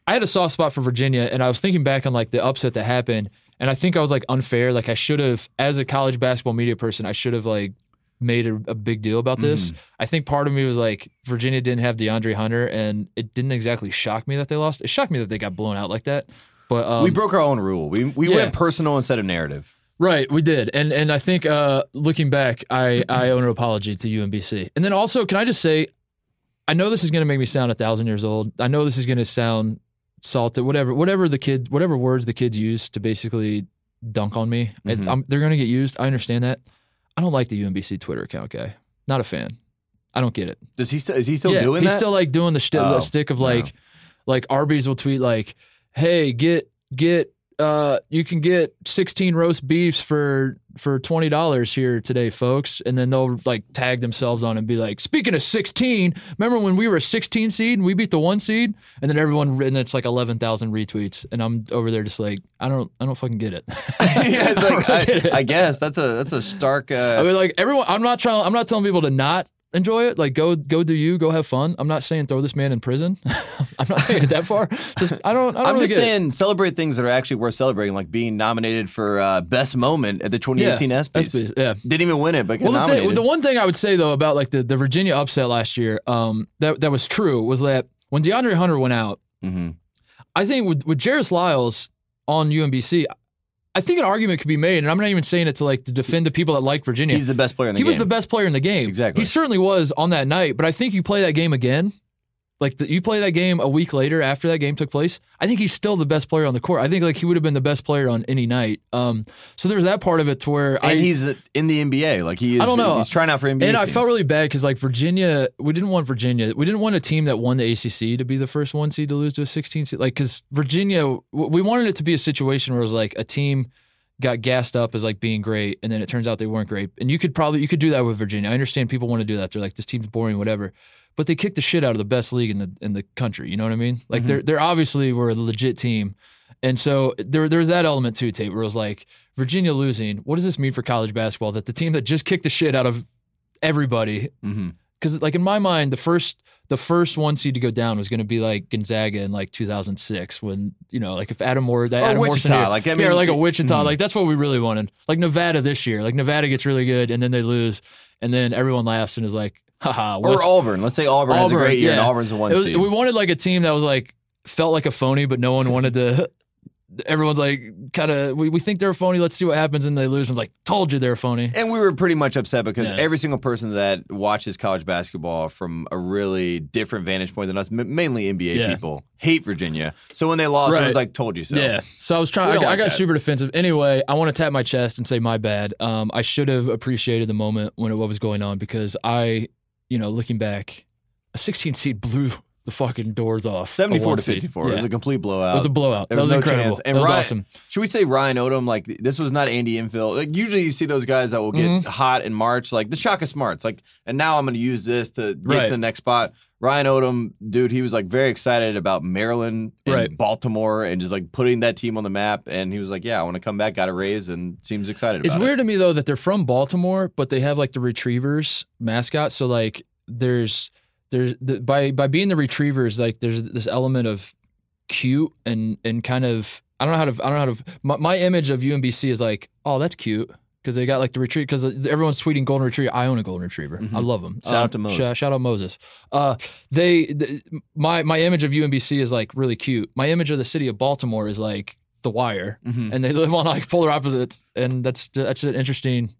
I had a soft spot for Virginia, and I was thinking back on like the upset that happened, and I think I was like unfair. Like I should have, as a college basketball media person, I should have like made a, a big deal about this. I think part of me was like Virginia didn't have DeAndre Hunter, and it didn't exactly shock me that they lost. It shocked me that they got blown out like that. But um, we broke our own rule. We we yeah. went personal instead of narrative. Right, we did, and and I think uh, looking back, I I owe an apology to UMBC. And then also, can I just say, I know this is going to make me sound a thousand years old. I know this is going to sound salted, whatever whatever the kid, whatever words the kids use to basically dunk on me. I- Mhm. I'm, they're going to get used. I understand that. I don't like the UMBC Twitter account guy. Not a fan. I don't get it. Does he still is he still yeah, doing he's that? still like doing the, Oh, the stick of like, like Arby's will tweet like, "Hey, get get uh, you can get sixteen roast beefs for for twenty dollars here today, folks." And then they'll like tag themselves on and be like, "Speaking of sixteen, remember when we were a sixteen seed and we beat the one seed?" And then everyone and it's like eleven thousand retweets, and I'm over there just like, I don't I don't fucking get it. yeah, it's I like get it. I, I guess that's a that's a stark. I Uh, mean, like everyone, I'm not trying. I'm not telling people to not enjoy it. Like, go, go, do you go have fun. I'm not saying throw this man in prison. I'm not saying it that far. Just I don't. I don't I'm really just get it. saying celebrate things that are actually worth celebrating, like being nominated for uh, best moment at the 2018 yeah, ESPYs. Yeah. Didn't even win it, but Well, the, nominated. thing, the one thing I would say though about like the, the Virginia upset last year, um, that that was true was that when DeAndre Hunter went out, Mhm. I think with with Jairus Lyles on UMBC, I think an argument could be made, and I'm not even saying it to like to defend the people that like Virginia. He's the best player in the he game. He was the best player in the game. Exactly. He certainly was on that night, but I think you play that game again. Like the, you play that game a week later after that game took place, I think he's still the best player on the court. I think like he would have been the best player on any night. Um, so there's that part of it to where and I he's in the NBA. Like he is. I don't know. He's trying out for NBA. and I teams. felt really bad because like Virginia, we didn't want Virginia. We didn't want a team that won the ACC to be the first one seed to lose to a 16 seed. Like because Virginia, we wanted it to be a situation where it was like a team got gassed up as like being great, and then it turns out they weren't great. And you could probably you could do that with Virginia. I understand people want to do that. They're like this team's boring, whatever. But they kicked the shit out of the best league in the in the country. You know what I mean? Like they're they're obviously were a legit team. And so there, there's that element too, Tate, where it was like Virginia losing. What does this mean for college basketball? That the team that just kicked the shit out of everybody, because like in my mind, the first the first one seed to go down was going to be like Gonzaga in like 2006 when you know like if Adam Moore that Or Adam Moore Wichita, scenario- like, I mean, like a it- Wichita, mhm. like that's what we really wanted. Like Nevada this year, like Nevada gets really good and then they lose, and then everyone laughs and is like, haha. Or West- Auburn. Let's say Auburn, has a great year, and. Auburn's a one was, seed. we wanted like a team that was like felt like a phony, but no one wanted to. Everyone's like, kind of, we, we think they're a phony. Let's see what happens, and they lose. I'm like, told you they're a phony. And we were pretty much upset because Yeah. every single person that watches college basketball from a really different vantage point than us, m- mainly NBA Yeah. people, hate Virginia. So when they lost, Right. was like, told you so. Yeah. So I was trying. I, got- I got that. super defensive. Anyway, I want to tap my chest and say my bad. Um, I should have appreciated the moment when it, what was going on because I, you know, looking back, a 16 seed blew the fucking doors off. 74 to seed. 54. It was a complete blowout. It was a blowout. There that was was no incredible. chance. And that was Ryan- awesome. Should we say Ryan Odom? Like this was not Andy Enfield. Like usually you see those guys that will get Mhm. hot in March, like the Shaka Smarts. Like, and now I'm going to use this to get Right. to the next spot. Ryan Odom, dude, he was like very excited about Maryland and Right. Baltimore and just like putting that team on the map. And he was like, "Yeah, I want to come back, got a raise, and seems excited about It's it." weird to me though that they're from Baltimore, but they have like the Retrievers mascot. So like there's there's the, by by being the Retrievers, like there's this element of cute and and kind of I don't know how to I don't know how to my, my image of UMBC is like oh that's cute because they got like the retrieve because everyone's tweeting golden retriever. I own a golden retriever. I love them. Shout out to Moses. Shout, shout out Moses. Uh, they th- my my image of UMBC is like really cute. My image of the city of Baltimore is like The Wire, Mhm. and they live on like polar opposites, and that's that's an interesting.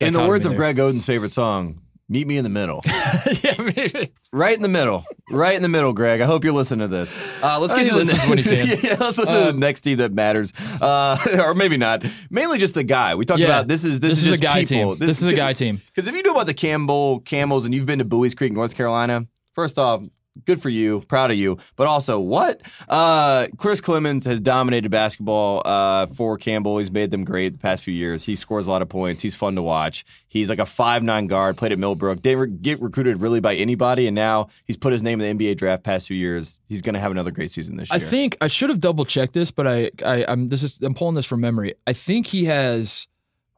In the words of Greg Oden's favorite song, Meet me in the middle. yeah, maybe. Right in the middle. Right in the middle, Greg. I hope you're listening to this. Uh, let's get to he the when he can. yeah, let's listen to the Um, next team that matters, uh, or maybe not. Mainly just the guy we talked Yeah. about. This is this, This is, is a just guy people. team. This is a guy team. Because if you know about the Campbell Camels and you've been to Buies Creek, North Carolina, first off, good for you, proud of you. But also, what? Uh, Chris Clemons has dominated basketball uh, for Campbell. He's made them great the past few years. He scores a lot of points. He's fun to watch. He's like a five nine guard. Played at Millbrook. Didn't re- get recruited really by anybody, and now he's put his name in the NBA draft past few years. He's going to have another great season this year. I think I should have double checked this, but I, I I'm this is I'm pulling this from memory. I think he has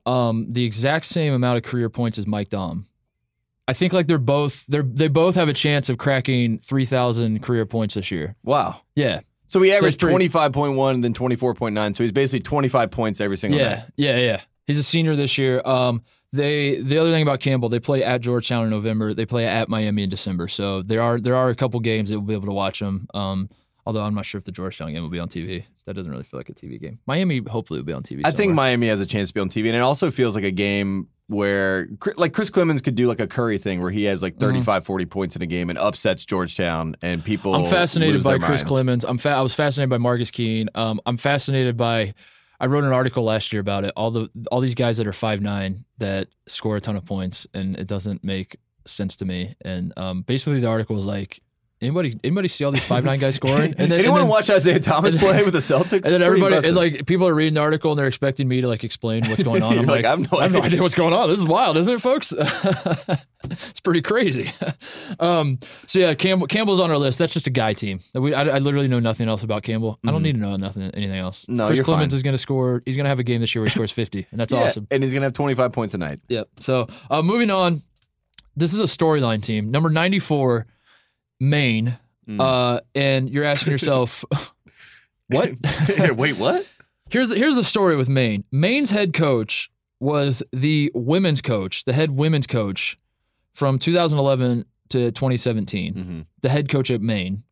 um the exact same amount of career points as Mike Daum. I think like they're both they're they both have a chance of cracking three thousand career points this year. wow. Yeah, So he averaged twenty five point one, then twenty four point nine. So he's basically twenty five points every single yeah, night. yeah, yeah. He's a senior this year. Um, they the other thing about Campbell, they play at Georgetown in November. They play at Miami in December. So there are there are a couple games that we'll be able to watch them. Um, although I'm not sure if the Georgetown game will be on TV. That doesn't really feel like a TV game. Miami hopefully will be on TV. I think. Miami has a chance to be on TV, and it also feels like a game where, like Chris Clemons could do like a Curry thing, where he has like 35, 40 points in a game and upsets Georgetown, and people. Mm-hmm. I'm fascinated by Chris minds. Clemons. I'm fa- I was fascinated by Marcus Keene. Um, I'm fascinated by. I wrote an article last year about it. All the all these guys that are five nine that score a ton of points, and it doesn't make sense to me. And um, basically, the article is like, anybody anybody see all these five nine guys scoring? And then, Anyone and then, watch Isaiah Thomas play with the Celtics? and then everybody and like people are reading the article and they're expecting me to like explain what's going on. I'm like, like, I have no I have no idea. what's going on. This is wild, isn't it, folks? it's pretty crazy. um, so yeah, Campbell Campbell's on our list. That's just a guy team. We, I, I literally know nothing else about Campbell. I don't need to know nothing anything else. Mm-hmm. No, Chris Clemons fine. is going to score. He's going to have a game this year where he scores 50, and that's Yeah, awesome. and he's gonna have 25 points a night. Yep. So uh, moving on, this is a storyline team. Number 94, Maine. Mm. Uh, and you're asking yourself, what? Wait, what? Here's the, here's the story with Maine. Maine's head coach was the women's coach, the head women's coach from 2011 to 2017. Mm-hmm. The head coach at Maine.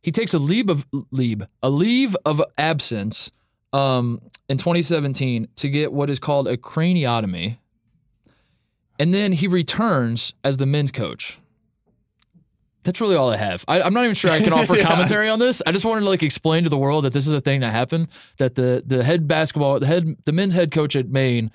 He takes a leave of leave a leave of absence um, in 2017 to get what is called a craniotomy, and then he returns as the men's coach. That's really all I have. I, I'm not even sure I can offer Yeah. commentary on this. I just wanted to like explain to the world that this is a thing that happened. That the the head basketball, the head, the men's head coach at Maine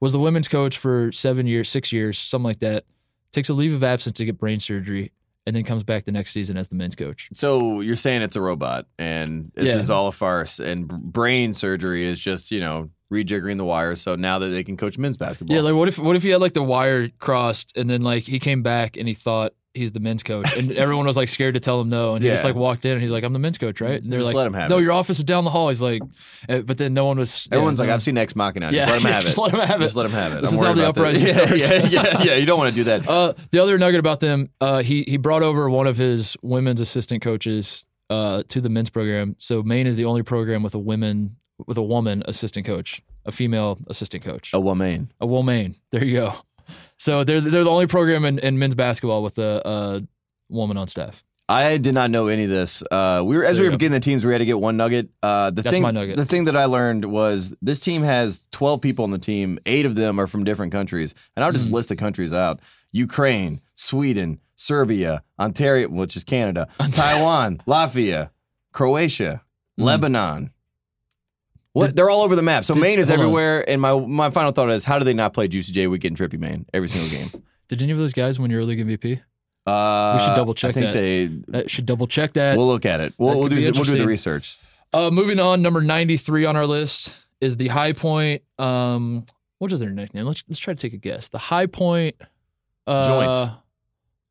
was the women's coach for seven years, six years, something like that. Takes a leave of absence to get brain surgery, and then comes back the next season as the men's coach. So you're saying it's a robot, and this Yeah. is all a farce, and brain surgery is just you know rejiggering the wires. So now that they can coach men's basketball, Yeah, like what if what if he had like the wire crossed, and then like he came back and he thought he's the men's coach, and everyone was like scared to tell him no, and he just like walked in and he's like, I'm the men's coach, right? And they're Just like, let him have No, it. your office is down the hall. He's like, eh, but then no one was. yeah, everyone's like, I've seen Ex Machina. Yeah, Just let him yeah, have just let him have it. Just let him have it. This I'm is how the this. uprising yeah, starts. yeah, yeah, yeah. You don't want to do that. Uh, the other nugget about them, uh, he he brought over one of his women's assistant coaches uh, to the men's program. So Maine is the only program with a women with a woman assistant coach, a female assistant coach, A woman. a woman. There you go. So they're they're the only program in, in men's basketball with a, a woman on staff. I did not know any of this. Uh, we were as we were beginning the teams, we had to get one nugget. Uh, the That's thing, my nugget. The thing that I learned was this team has twelve people on the team. Eight of them are from different countries, and I'll just Mm. list the countries out: Ukraine, Sweden, Serbia, Ontario, which is Canada, Taiwan, Latvia, Croatia, Mm. Lebanon. What? They're all over the map. So Did- Maine is hold on. everywhere. And my my final thought is, how do they not play Juicy J Wicket and Trippy Maine every single game? Did any of those guys win EuroLeague MVP? Uh, We should double check I think that. they. That should double check that. We'll look at it. We'll, that we'll could do be we'll do the interesting. research. Uh, moving on, number 93 on our list is the High Point. Um, what is their nickname? Let's let's try to take a guess. The High Point. Uh, Joints.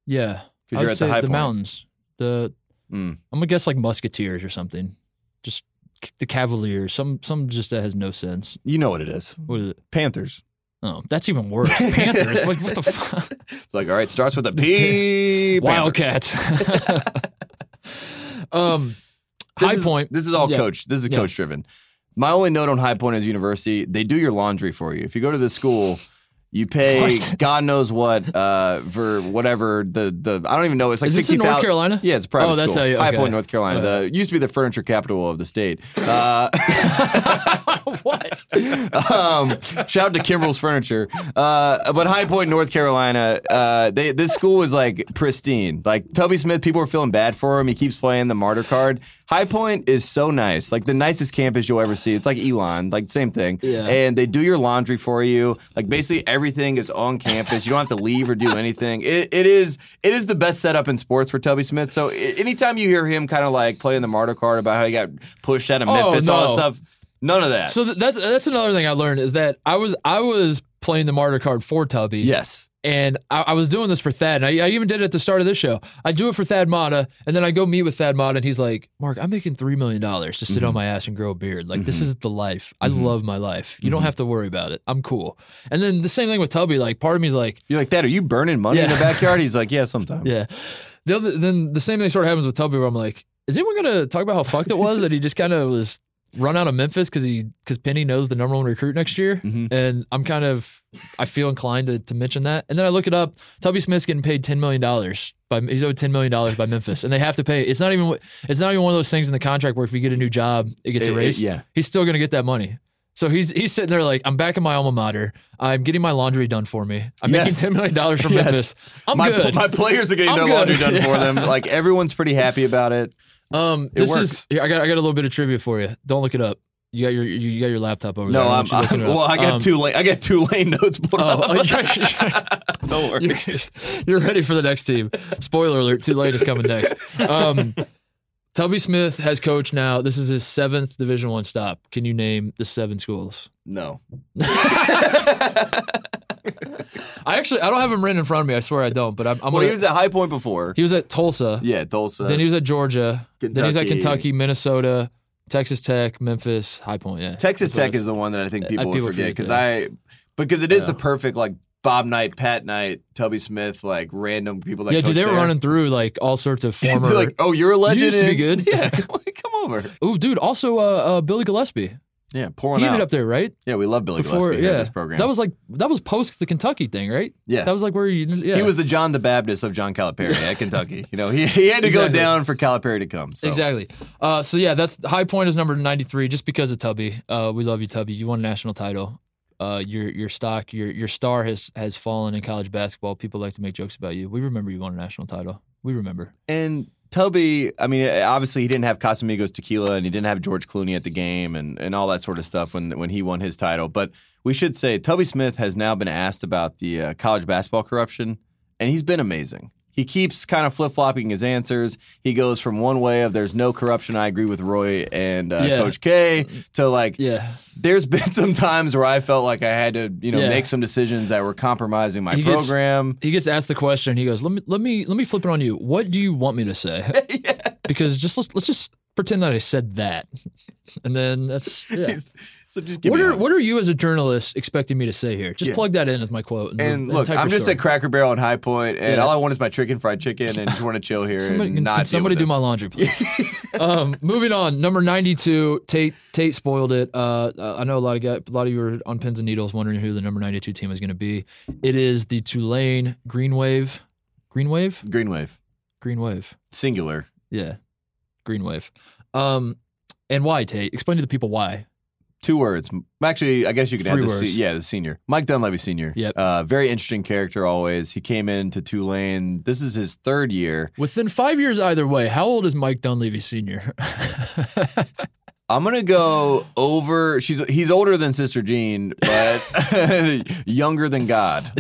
Yeah. Because I you're would at the say high the point. mountains. The Mm. I'm gonna guess like Musketeers or something. Just the Cavaliers. Some some just that has no sense. You know what it is. What is it? Panthers. Oh, that's even worse. Panthers. what, what the fuck? It's like, all right, starts with a P. Wildcats. um, This High is- Point. This is all Yeah. coach. This is Yeah. coach driven. My only note on High Point is university. They do your laundry for you. If you go to the school, You pay What? God knows what uh, for whatever the the I don't even know. It's like Is this in sixty North. Carolina? Yeah, it's a private Oh, that's school. how you- High. Point, North Carolina. The it used to be the furniture capital of the state. Uh, what? um, shout out to Kimbrell's Furniture. Uh, but High Point, North Carolina, uh, they this school is like pristine. Like Tubby Smith, people are feeling bad for him. He keeps playing the martyr card. High Point is so nice, like the nicest campus you'll ever see. It's like Elon, like same thing. Yeah. And they do your laundry for you. Like basically everything is on campus. You don't have to leave or do anything. It, it is it is the best setup in sports for Tubby Smith. So i- anytime you hear him kind of like playing the martyr card about how he got pushed out of Oh, Memphis, all that stuff. None of that. So th- that's that's another thing I learned is that I was I was playing the martyr card for Tubby. yes. And I, I was doing this for Thad. And I, I even did it at the start of this show. I do it for Thad Matta, and then I go meet with Thad Matta, and he's like, "Mark, I'm making three million dollars to sit on mm-hmm. my ass and grow a beard. Like this mm-hmm. is the life. I mm-hmm. love my life. You don't have to worry about it. I'm cool." And then the same thing with Tubby. Like part of me is like, You're like, Dad, are you burning money yeah. in the backyard? He's like, Yeah, sometimes. "Yeah." The other, then the same thing sort of happens with Tubby, where I'm like, "Is anyone gonna talk about how fucked it was that he just kind of was run out of Memphis because he because Penny knows the number one recruit next year?" Mhm. And I'm kind of I feel inclined to, to mention that. And then I look it up. Tubby Smith's getting paid ten million dollars by he's owed ten million dollars by Memphis, and they have to pay. It's not even it's not even one of those things in the contract where if you get a new job, it gets It- it- erased. yeah. he's still gonna get that money. So he's he's sitting there like I'm back in my alma mater. I'm getting my laundry done for me. I'm making ten million dollars from Yes. Memphis. I'm my, good. my players are getting I'm their good. laundry done for them. Like everyone's pretty happy about it. Um, It this works. is here, I got I got a little bit of trivia for you. Don't look it up. You got your you, got your laptop over No, there. I'm, want you looking I'm well. I got Um, two lane. I got Tulane notes pulled Oh, up. Don't worry. you're, you're ready for the next team. Spoiler alert: Tulane is coming next. Um, Tubby Smith has coached now. This is his seventh Division One stop. Can you name the seven schools? No. I actually I don't have him written in front of me. I swear I don't. But I'm, I'm Well, gonna, he was at High Point before. he was at Tulsa. Yeah, Tulsa. Then he was at Georgia. Then he was at Kentucky. Kentucky, Minnesota, Texas Tech, Memphis, High Point. Yeah, Texas Tech is the one that I think Uh, people, people forget because yeah. I because it is Yeah. the perfect like Bob Knight, Pat Knight, Tubby Smith, like random people that yeah, dude, they were there. running through like all sorts of former. like, oh, you're a legend. used to be good. Yeah, come, come over. oh, dude, also uh, uh, Billy Gillispie. Yeah, pouring out. He out. ended up there, right? yeah, we love Billy Before, Gillispie yeah, in this program. that was like that was post the Kentucky thing, right? yeah. That was like where you, yeah. He was the John the Baptist of John Calipari at Kentucky. You know, he, he had to go down for Calipari to come. So. Exactly. Uh, so yeah, that's High Point is number ninety three, just because of Tubby. Uh, we love you, Tubby. You won a national title. Uh, your your stock, your your star has has fallen in college basketball. People like to make jokes about you. We remember you won a national title. We remember. And Tubby, I mean, obviously he didn't have Casamigos tequila and he didn't have George Clooney at the game and, and all that sort of stuff when when he won his title. But we should say Tubby Smith has now been asked about the uh, college basketball corruption, and he's been amazing. He keeps kind of flip flopping his answers. He goes from one way of there's no corruption. I agree with Roy and uh, Yeah. Coach K to like Yeah. there's been some times where I felt like I had to, you know, Yeah. make some decisions that were compromising my He gets- program. He gets asked the question. He goes, "Let me let me let me flip it on you. What do you want me to say? Because just let's let's just pretend that I said that, and then that's yeah. So just give What are what are you as a journalist expecting me to say here? Just Yeah. plug that in as my quote. And move- look, I'm just story. at Cracker Barrel and High Point, and Yeah. all I want is my chicken fried chicken, and just want to chill here Somebody, and not somebody do my laundry, please? um, moving on, number ninety-two. Tate Tate spoiled it. Uh, uh, I know a lot of guys, a lot of you are on pins and needles wondering who the number ninety-two team is going to be. It is the Tulane Green Wave. Green Wave. Green Wave, Green Wave. singular. Yeah, Green Wave. Um, and why Tate? Explain to the people why. Two words. Actually, I guess you could Three add the words. se- yeah the senior Mike Dunleavy senior. Yep. Uh, very interesting character always. He came into Tulane. This is his third year. Within five years, either way, how old is Mike Dunleavy Senior? I'm gonna go over. She's he's older than Sister Jean, but younger than God.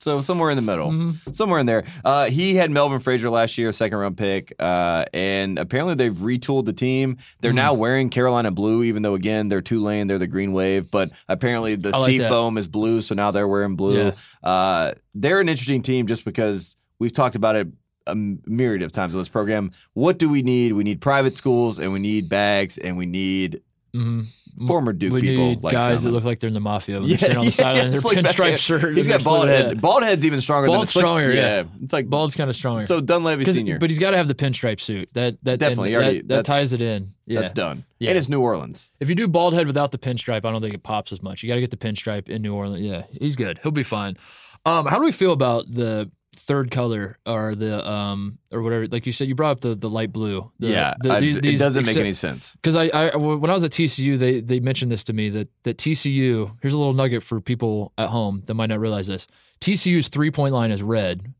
So somewhere in the middle, Mm-hmm. somewhere in there. Uh, he had Melvin Frazier last year, second round pick, uh, and apparently they've retooled the team. They're now Mm-hmm. wearing Carolina blue, even though again they're Tulane, they're the green wave. But apparently the like sea that. foam is blue, so now they're wearing blue. Yeah. Uh, they're an interesting team just because we've talked about it a myriad of times on this program. What do we need? We need private schools and we need bags and we need Mm-hmm. Former Duke we people like guys that look like they're in the mafia. When they're standing on the sideline, in their slick pinstripe shirt. He's got bald head. Bald head's even stronger than Bald's slick- stronger, yeah. It's like Bald's kind of stronger. so Dunleavy Senior. But he's got to have the pinstripe suit. That that Definitely, already- that, that ties it in. Yeah. That's done. Yeah. And it's New Orleans. If you do bald head without the pinstripe, I don't think it pops as much. You got to get the pinstripe in New Orleans. Yeah, he's good. He'll be fine. Um, how do we feel about the third color or the um or whatever? Like you said, you brought up the the light blue. The, yeah, the, I- these- it these doesn't make any sense. because I, I when I was at TCU, they they mentioned this to me that that TCU. Here's a little nugget for people at home that might not realize this. TCU's three point line is red,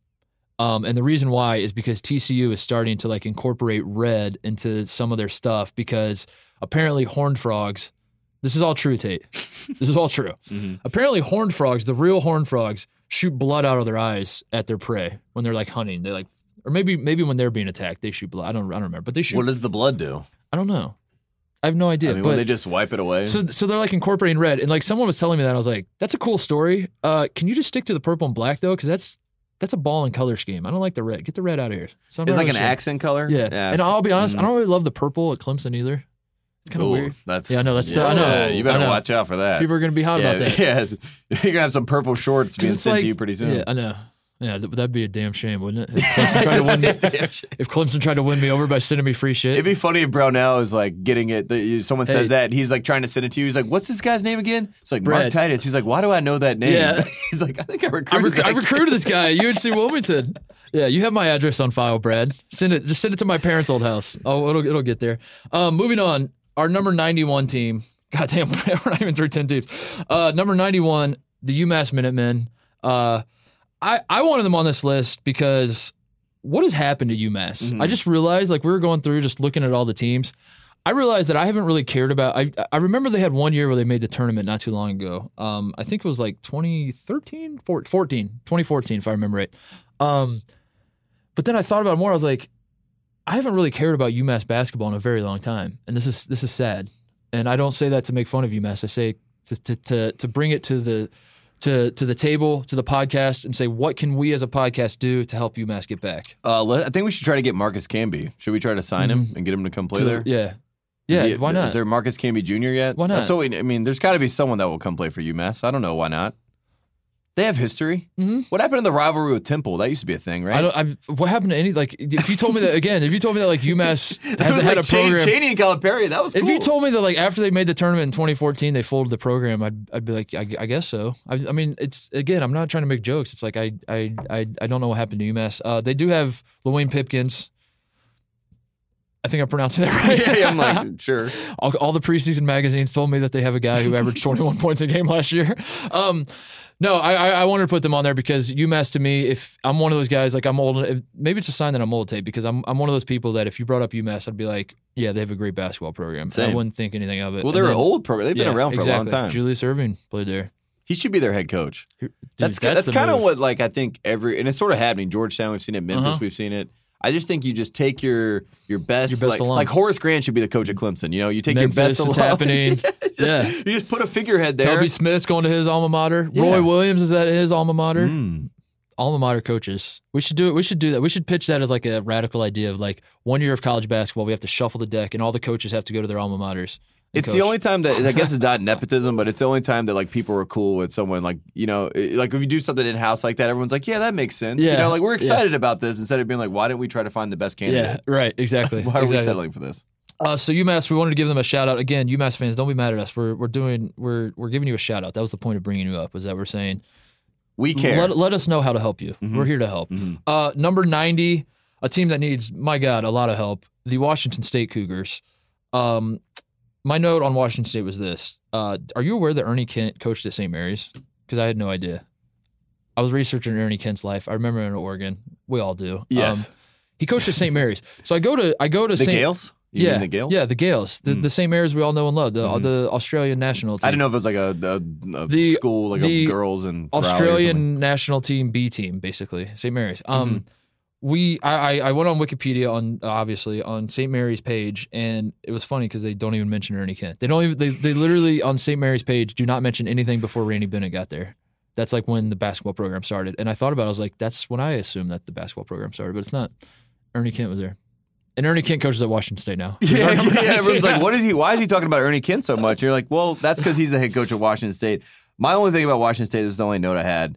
um, and the reason why is because TCU is starting to like incorporate red into some of their stuff because apparently horned frogs. This is all true, Tate. This is all true. Mhm. Apparently, horned frogs, the real horned frogs, shoot blood out of their eyes at their prey when they're like hunting. They like, or maybe maybe when they're being attacked, they shoot blood. I don't I don't remember, but they shoot. What does the blood do? I don't know. I have no idea. I mean, but they just wipe it away. so so they're like incorporating red, and like someone was telling me that I was like, that's a cool story. Uh, can you just stick to the purple and black though? Because that's that's a ball and color scheme. I don't like the red. Get the red out of here. So it's like an accent color. Yeah. and I'll be honest, Mhm. I don't really love the purple at Clemson either. Kind of weird. That's Yeah, I know, that's- I know, Yeah, you better know. watch out for that. People are gonna be hot yeah, about that. yeah, you're gonna have some purple shorts being sent like- to you pretty soon. Yeah, I know. Yeah, th- that'd be a damn shame, wouldn't it? If Clemson tried to win me, if Clemson tried to win me over by sending me free shit. It'd be funny if Brownell is like getting it. The, someone Hey. says that he's like trying to send it to you. He's like, "What's this guy's name again?" It's like Mark Brad. Titus. He's like, "Why do I know that name?" Yeah. he's like, "I think I I, recruited." rec- I recruited this guy at UNC Wilmington. Yeah, you have my address on file, Brad. Send it. Just send it to my parents' old house. Oh, it'll it'll get there. Um, moving on. Our number ninety-one team. God damn, we're not even through ten teams. Uh, number ninety-one, the UMass Minutemen. Uh, I I wanted them on this list because what has happened to UMass? Mhm. I just realized, like we were going through, just looking at all the teams. I realized that I haven't really cared about. I I remember they had one year where they made the tournament not too long ago. Um, I think it was like 2013, 14, 2014, if I remember right. Um, but then I thought about it more. I was like, I haven't really cared about UMass basketball in a very long time, and this is this is sad. And I don't say that to make fun of UMass. I say to to to, to bring it to the to to the table to the podcast and say what can we as a podcast do to help UMass get back? Uh, let- I think we should try to get Marcus Camby. Should we try to sign him and get him to come play To there? yeah, yeah. He- why not? Is there Marcus Camby Jr. yet? Why not? That's what we, I mean, there's got to be someone that will come play for UMass. I don't know why not. They have history. Mhm. What happened in the rivalry with Temple? That used to be a thing, right? I don't. I, what happened to any like? If you told me that again, if you told me that like UMass hasn't was had like a program, Chaney and Calipari. That was if you told me that like after they made the tournament in 2014 they folded the program, I'd I'd be like, I, I guess so. I, I mean, it's again, I'm not trying to make jokes. It's like I I I, I don't know what happened to UMass. Uh, they do have Luwane Pipkins. I think I'm pronouncing that right. yeah, yeah, I'm like, sure. all, all the preseason magazines told me that they have a guy who averaged 21 points a game last year. Um, no, I, I I wanted to put them on there because UMass to me, if I'm one of those guys, like I'm old, maybe it's a sign that I'm old, Tate, because I'm I'm one of those people that if you brought up UMass, I'd be like, yeah, they have a great basketball program. And I wouldn't think anything of it. Well, they're an then- old program. They've been yeah, around for exactly. a long time. Julius Erving played there. He should be their head coach. Dude, that's that's, the kind of what like I think every and it's sort of happening. Georgetown, we've seen it. Memphis, Uh-huh. we've seen it. I just think you just take your your best, Your best like, like Horace Grant should be the coach at Clemson. You know, you take your best. it's happening. Yeah. you just put a figurehead there. Tubby Smith's going to his alma mater. Yeah. Roy Williams is at his alma mater. Mm. alma mater coaches. We should do it. We should do that. We should pitch that as like a radical idea of like one year of college basketball, we have to shuffle the deck, and all the coaches have to go to their alma maters. It's the only time that I guess it's not nepotism, but it's the only time that like people are cool with someone like you know it- like if you do something in house like that, everyone's like, yeah, that makes sense. You know, like we're Yeah. excited about this instead of being like, why didn't we try to find the best candidate? Yeah, right. Exactly. Why are we settling for this? Uh, so UMass, we wanted to give them a shout out again. UMass fans, don't be mad at us. We're we're doing we're we're giving you a shout out. That was the point of bringing you up. Was that we're saying We care. let, let us know how to help you. Mhm. We're here to help. Mhm. Uh, number ninety, a team that needs my God a lot of help. The Washington State Cougars. Um, my note on Washington State was this: uh, Are you aware that Ernie Kent coached at St. Mary's? Because I had no idea. I was researching Ernie Kent's life. I remember him in Oregon. We all do. Yes. Um, he coached at St. Mary's. So I go to I go to the St. Gaels. You yeah, the Gaels. yeah, the Gaels, the, Mm. the St. Mary's we all know and love, the Mhm. the Australian national team. I didn't know if it was like a, a, a The- school like the girls and rally or something. Australian national team B team, basically St. Mary's. Mm-hmm. We I, I went on Wikipedia on obviously on St. Mary's page, and it was funny because they don't even mention Ernie Kent. They don't even they they literally on St. Mary's page do not mention anything before Randy Bennett got there. That's like when the basketball program started, and I thought about it. I was like, that's when I assumed that the basketball program started, but it's not. Ernie Kent was there, And Ernie Kent coaches at Washington State now. Yeah, yeah, everyone's like, what is he? Why is he talking about Ernie Kent so much? You're like, well, that's because he's the head coach of Washington State. My only thing about Washington State, is the only note I had.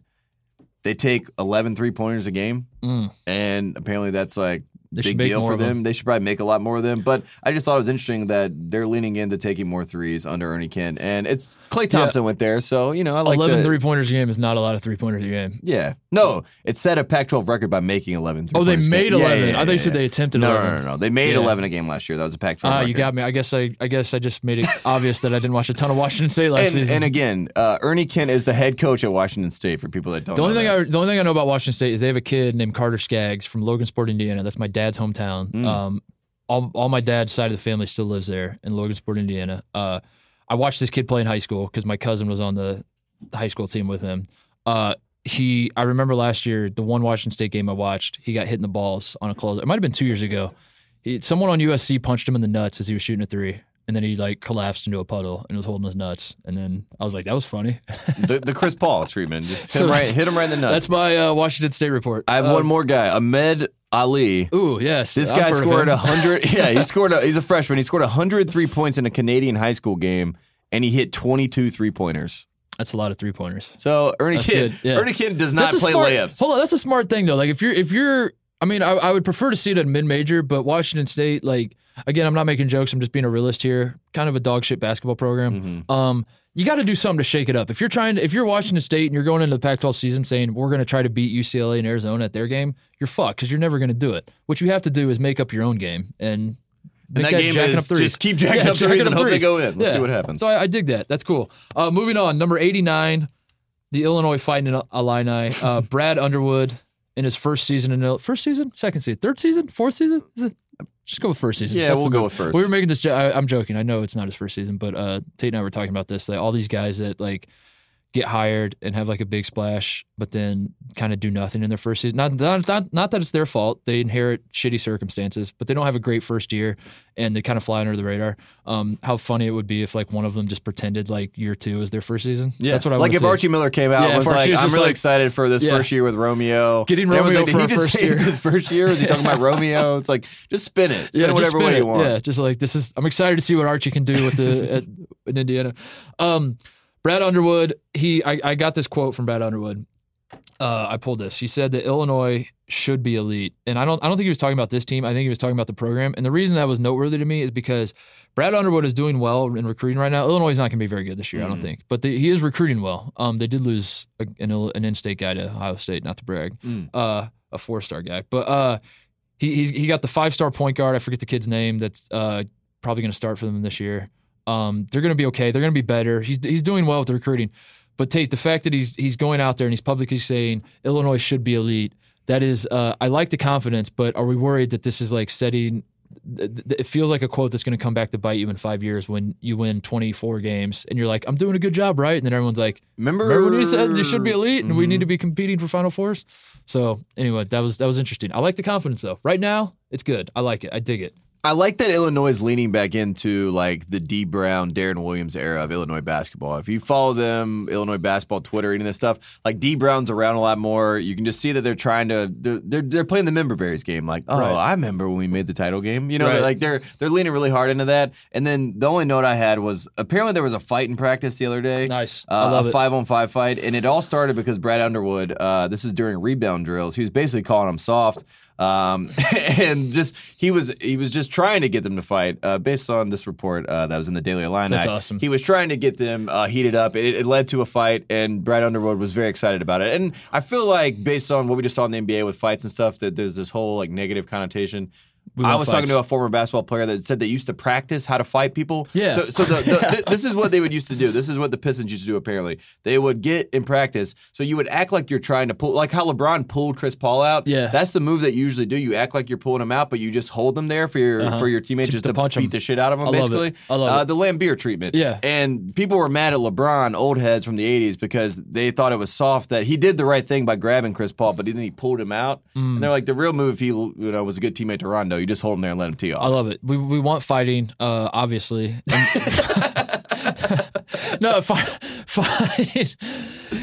They take 11 three pointers a game, Mm. and apparently that's like They should big deal for them. They should probably make a lot more of them. But I just thought it was interesting that they're leaning into taking more threes under Ernie Kent, and it's Klay Thompson went there, so you know I like 11 the, three pointers a game is not a lot of three pointers a game. Yeah, no, it set a Pac-12 record by making 11. Oh, they made game. Yeah, 11. yeah, I thought you yeah, said they attempted No, 11. no, no, no. They made Yeah. 11 a game last year. That was a Pac-12. Ah, you got me. I guess I, I guess I just made it obvious that I didn't watch a ton of Washington State last and, season. and again, uh, Ernie Kent is the head coach at Washington State. For people that don't, the only know thing that. I the only thing I know about Washington State is they have a kid named Carter Skaggs from Logansport, Indiana. That's my dad's hometown. Mm. Um, all all my dad's side of the family still lives there in Logansport, Indiana. Uh, I watched this kid play in high school because my cousin was on the high school team with him. Uh, he, I remember last year the one Washington State game I watched. He got hit in the balls on a close. It might have been two years ago. He, someone on USC punched him in the nuts as he was shooting a three. And then he like collapsed into a puddle and was holding his nuts. And then I was like, "That was funny." the, the Chris Paul treatment. Just hit, So him right, hit him right in the nuts. That's my uh, Washington State report. I have Um, one more guy, Ahmed Ali. Ooh, yes. This I've guy scored a hundred. Yeah, he scored. A, he's a freshman. He scored hundred three points in a Canadian high school game, and he hit 22 three pointers. That's a lot of three pointers. So Ernie That's Kid, yeah. Ernie Kid does not play smart, layups. Hold on, that's a smart thing though. Like if you're if you're, I mean, I, I would prefer to see it at mid major, but Washington State, like again, I'm not making jokes. I'm just being a realist here. Kind of a dog shit basketball program. Mhm. Um, you got to do something to shake it up. If you're trying to, if you're Washington State and you're going into the Pac-12 season saying we're going to try to beat UCLA and Arizona at their game, you're fucked because you're never going to do it. What you have to do is make up your own game and. And that game is up just keep jacking Yeah, up threes and hope they go in. We'll see what happens. So I, I dig that. That's cool. Uh, moving on, number 89, the Illinois Fighting Illini. Uh, Brad Underwood in his first season in first season, second season, third season, fourth season. Is it? Just go with first season. Yeah, That's we'll go with first. We were making this. jo- I, I'm joking. I know it's not his first season, but uh, Tate and I were talking about this. Like all these guys that like get hired and have like a big splash, but then kind of do nothing in their first season. Not, not not not that it's their fault. They inherit shitty circumstances, but they don't have a great first year, and they kind of fly under the radar. Um, how funny it would be if like one of them just pretended like year two was their first season. Yes. That's what I like if see. Archie Miller came out Yeah, and was like, was I'm really like- excited for this Yeah. first year with Romeo. Getting Romeo like, for he just first year? his first year? Is he talking about Romeo? It's like, just spin it. Spin it whatever way it. you want. Yeah, just like this is. I'm excited to see what Archie can do with the at, in Indiana. Um, Brad Underwood. He. I, I got this quote from Brad Underwood. Uh, I pulled this. He said that Illinois should be elite, and I don't. I don't think he was talking about this team. I think he was talking about the program. And the reason that was noteworthy to me is because Brad Underwood is doing well in recruiting right now. Illinois is not going to be very good this year, I don't Mhm. think, but the, he is recruiting well. Um, they did lose a, an, an in-state guy to Ohio State, not to brag Mm. uh, a four star guy. But uh, he he's, he got the five star point guard. I forget the kid's name. That's uh, probably going to start for them this year. Um, they're going to be okay. They're going to be better. He's he's doing well with the recruiting. But Tate, the fact that he's he's going out there and he's publicly saying Illinois should be elite. That is, uh, I like the confidence, but are we worried that this is like setting? th- th- It feels like a quote that's going to come back to bite you in five years when you win 24 games and you're like, I'm doing a good job, right? And then everyone's like, Remember, Remember when you said you should be elite and we Mhm. need to be competing for Final Fours? So anyway, that was that was interesting. I like the confidence though. Right now, it's good. I like it. I dig it. I like that Illinois is leaning back into like the Dee Brown, Deron Williams era of Illinois basketball. If you follow them, Illinois basketball, Twitter, any of this stuff, like Dee Brown's around a lot more. You can just see that they're trying to they're they're, they're playing the member berries game. Like, oh, Right. I remember when we made the title game. You know, Right. like they're they're leaning really hard into that. And then the only note I had was apparently there was a fight in practice the other day. Nice. Uh, I love a five on five fight, and it all started because Brad Underwood. Uh, this is during rebound drills. He was basically calling them soft, um, and just he was he was just trying to get them to fight. Uh, based on this report uh, that was in the Daily Illini, That's awesome. He was trying to get them uh, heated up. It, it led to a fight, and Brad Underwood was very excited about it. And I feel like based on what we just saw in the NBA with fights and stuff, that there's this whole like negative connotation. I was talking to a former basketball player that said they used to practice how to fight people. Yeah. So, so the, the, th- this is what they would used to do. This is what the Pistons used to do. Apparently, they would get in practice. So you would act like you're trying to pull, like how LeBron pulled Chris Paul out. Yeah. That's the move that you usually do. You act like you're pulling him out, but you just hold them there for your Uh-huh. for your teammates To- just to punch beat 'em. the shit out of them. I love basically, it. I love uh, it. the Laimbeer treatment. Yeah. And people were mad at LeBron, old heads from the '80s, because they thought it was soft that he did the right thing by grabbing Chris Paul, but then he pulled him out. Mm. And they're like, the real move, if he you know was a good teammate to Rondo, you just hold him there and let him tee off. I love it. We we want fighting, uh, obviously. No, fi- fighting.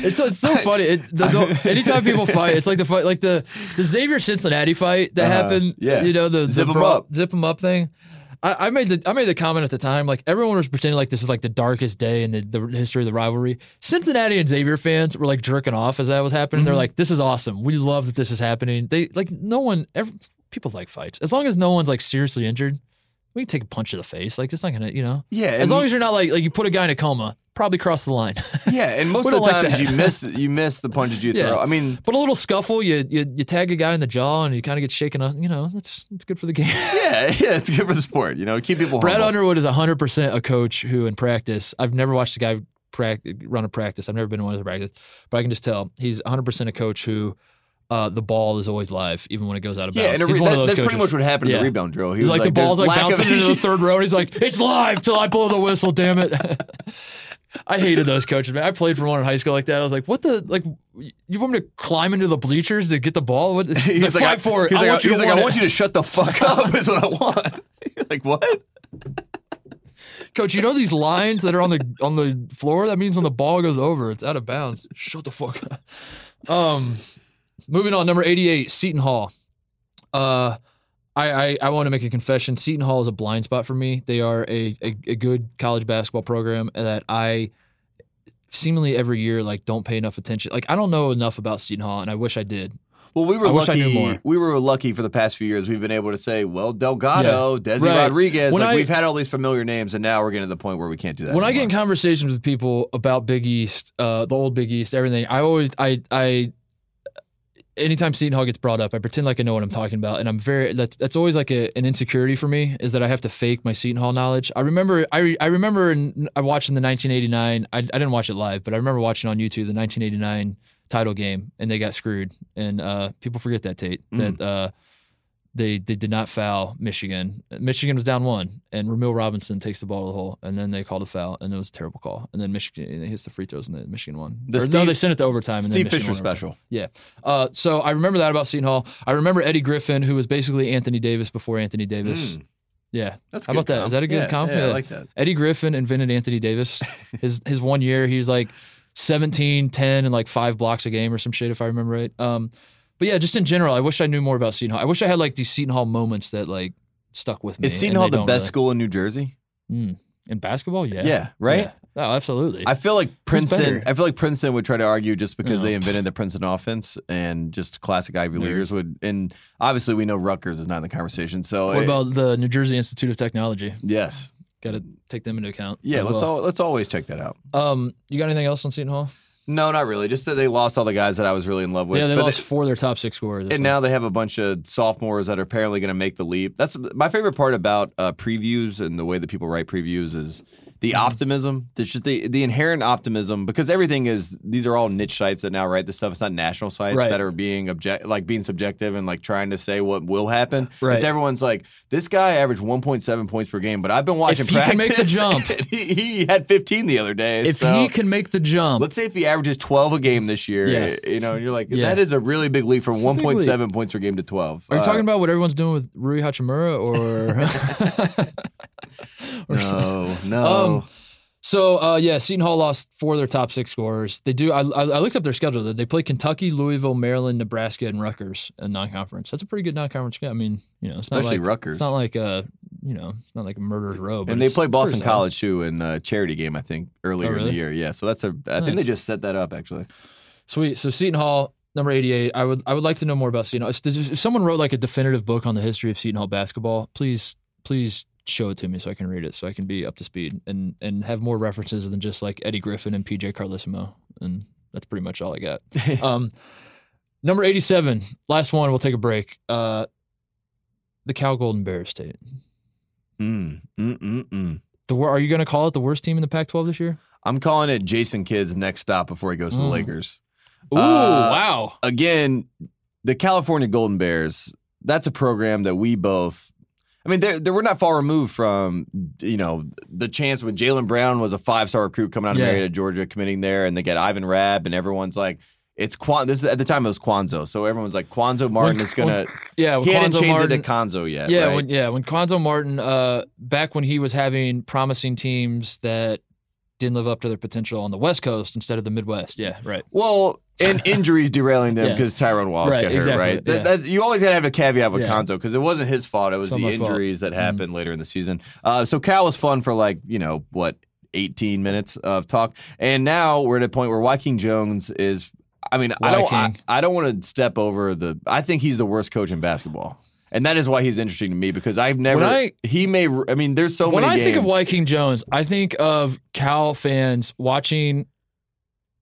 It's so, it's so funny. It, the, the, anytime people fight, it's like the fight, like the the Xavier Cincinnati fight that Uh-huh. happened. Yeah. you know the Zip the 'em up. zip 'em up thing. I, I made the I made the comment at the time, like everyone was pretending like this is like the darkest day in the, the history of the rivalry. Cincinnati and Xavier fans were like jerking off as that was happening. Mm-hmm. They're like, "This is awesome. We love that this is happening." They like no one. Every, people like fights as long as no one's like seriously injured. We can take a punch to the face. Like it's not gonna, you know. Yeah, As long as you're not like like you put a guy in a coma, probably cross the line. Yeah, and most of the don't like times you miss you miss the punches you Yeah. throw. I mean, But a little scuffle, you you, you tag a guy in the jaw and you kind of get shaken up. You know, that's that's good for the game. yeah, yeah, it's good for the sport. You know, keep people. Brad humble. Underwood is 100% a coach who, in practice, I've never watched a guy run a practice. I've never been in one of the practice, but I can just tell he's 100% a coach who uh, the ball is always live, even when it goes out of Yeah, bounds. he's re- one that- of those that's pretty much what happened in the rebound drill. He He's was like, the ball's like lack of-" bouncing into the third row, and he's like, "It's live till I blow the whistle." Damn it! I hated those coaches, man. I played for one in high school like that. I was like, "What the like? You want me to climb into the bleachers to get the ball? What? He's, He's like, like, "Fight for it. He's I like, want he's to like, I want you to shut the fuck up. Is what I want. like what? Coach, you know these lines that are on the on the floor? That means when the ball goes over, it's out of bounds. Shut the fuck up. Um, moving on, number eighty-eight, Seton Hall. Uh, I I, I want to make a confession. Seton Hall is a blind spot for me. They are a, a a good college basketball program that I seemingly every year like don't pay enough attention. Like I don't know enough about Seton Hall, and I wish I did. Well, we were I wish I lucky. knew more. We were lucky for the past few years. We've been able to say, well, Delgado, Desi Right. Rodriguez. When like I- we've had all these familiar names, and now we're getting to the point where we can't do that. when I get in conversations with people about Big East, uh, the old Big East, everything, I always, I, I, anytime Seton Hall gets brought up, I pretend like I know what I'm talking about, and I'm very. That's that's always like a, an insecurity for me is that I have to fake my Seton Hall knowledge. I remember, I, re- I remember, in, I watched in the 1989. I, I didn't watch it live, but I remember watching on YouTube the 1989 title game, and they got screwed. And uh, people forget that Tate that. Uh, they they did not foul Michigan. Michigan was down one, and Rumeal Robinson takes the ball to the hole, and then they called a foul, and it was a terrible call. And then Michigan hits the free throws, and then Michigan won. The Or, no, they sent it to overtime. And Steve Fisher special. Yeah. Uh, so I remember that about Seton Hall. I remember Eddie Griffin, who was basically Anthony Davis before Anthony Davis. Mm. Yeah. That's How about that? comp. Is that a good yeah, comp? Yeah, I like that. Eddie Griffin invented Anthony Davis. His his one year, he's like 17, 10, and like five blocks a game or some shit, if I remember right. Um, but yeah, just in general, I wish I knew more about Seton Hall. I wish I had like these Seton Hall moments that like stuck with me. Is Seton and Hall they the don't best really. school in New Jersey? Mm. in basketball? Yeah. Yeah, right? Yeah. Oh, absolutely. I feel like Princeton. better? I feel like Princeton would try to argue just because they invented the Princeton offense and just classic Ivy. Leaguers would. And obviously, we know Rutgers is not in the conversation. So, what it- about the New Jersey Institute of Technology? yes, Got to take them into account. yeah. as Let's well. all let's always check that out. Um, you got anything else on Seton Hall? No, not really. Just that they lost all the guys that I was really in love with. yeah, they But lost four of their top six scorers. And now they have a bunch of sophomores that are apparently going to make the leap. That's my favorite part about uh, previews and the way that people write previews is the Mm-hmm. optimism. There's just the the inherent optimism because everything is these are all niche sites that now write this stuff. It's not national sites Right. that are being object like being subjective and like trying to say what will happen. Right. It's everyone's like this guy averaged 1.7 points per game, but I've been watching practice. If he can make the jump. he, he had 15 the other day. if so- he can make the jump, Let's say if he averages 12 a game this year, Yeah. you know, and you're like, Yeah. that is a really big leap from It's a big 1.7 points per game to 12. are you Uh, talking about what everyone's doing with Rui Hachimura or? No, no. Um, So uh, yeah, Seton Hall lost four of their top six scorers. They do. I, I I looked up their schedule. They play Kentucky, Louisville, Maryland, Nebraska, and Rutgers in non-conference. That's a pretty good non-conference game. I mean, you know, it's not Especially like Rutgers. It's not like uh, you know, it's not like a murderer's row. And they play Boston. College too in a charity game, I think, earlier Oh, in the year. Yeah, so that's a. I think they just set that up actually. Sweet. So Seton Hall, number eighty-eight. I would I would like to know more about Seton Hall. If, if someone wrote like a definitive book on the history of Seton Hall basketball, please please show it to me so I can read it so I can be up to speed and and have more references than just like Eddie Griffin and PJ Carlesimo. And that's pretty much all I got. um, number eighty-seven. Last one. We'll take a break. Uh, the Cal Golden Bears. State. Mm, mm, mm, mm. The are you going to call it the worst team in the Pac-12 this year? I'm calling it Jason Kidd's next stop before he goes to the Mm. Lakers. Ooh, Uh, wow. Again, the California Golden Bears. That's a program that we both. I mean, they we're not far removed from you know the chance when Jaylen Brown was a five star recruit coming out of Yeah. Marietta, Georgia, committing there, and they get Ivan Rabb, and everyone's like, it's Quan. This is at the time it was Quanzo, so everyone's like, Quanzo Martin When- is gonna. Yeah, when he hadn't changed Martin- it to Conzo yet. Yeah, right? when yeah, when Quanzo Martin, uh, back when he was having promising teams that didn't live up to their potential on the West Coast instead of the Midwest. Yeah, right. Well, and injuries derailing them Yeah. because Tyrone Wallace Right, got hurt, exactly, right? That- yeah. you always got to have a caveat with Yeah. Konzo because it wasn't his fault. It was not the my fault. Mm-hmm. injuries that happened later in the season. Uh, so Cal was fun for like, you know, what, 18 minutes of talk. And now we're at a point where Joaquin Jones is, I mean, I don't, I, I don't want to step over the, I think he's the worst coach in basketball. And that is why he's interesting to me because I've never, I- he may, I mean, there's so when many When I games. think of Wyking Jones, I think of Cal fans watching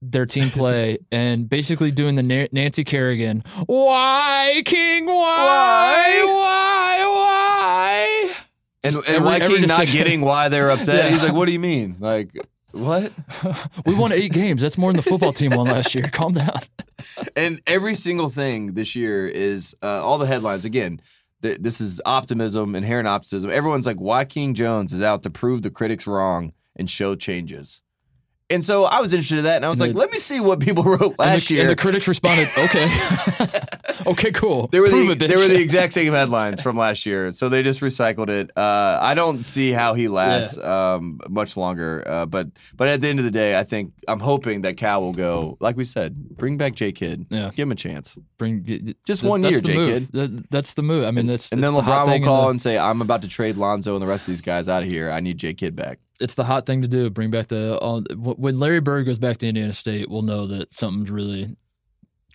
their team play and basically doing the Na- Nancy Kerrigan, why King, why, why, why? and, just and every- every Joaquin not getting why they're upset. Yeah. He's like, what do you mean? Like, what? We won eight games. That's more than the football team won last year. Calm down. And every single thing this year is uh, all the headlines. Again, th- this is optimism, inherent optimism. Everyone's like, Wyking Jones is out to prove the critics wrong and show changes. And so I was interested in that, and I was And like, the- let me see what people wrote And last the, year. and the critics responded, okay. okay, cool. They were Prove the it, they were the exact same headlines from last year, so they just recycled it. Uh, I don't see how he lasts um, much longer, uh, but but at the end of the day, I think I'm hoping that Cal will go. Like we said, bring back J Kidd, Yeah. give him a chance. Bring, Just one year, J. Kidd. That- that's the move. I mean, that's And that's then the hot LeBron will call the- and say, "I'm about to trade Lonzo and the rest of these guys out of here. I need J Kidd back." It's the hot thing to do. Bring back the all, when Larry Bird goes back to Indiana State, we'll know that something's really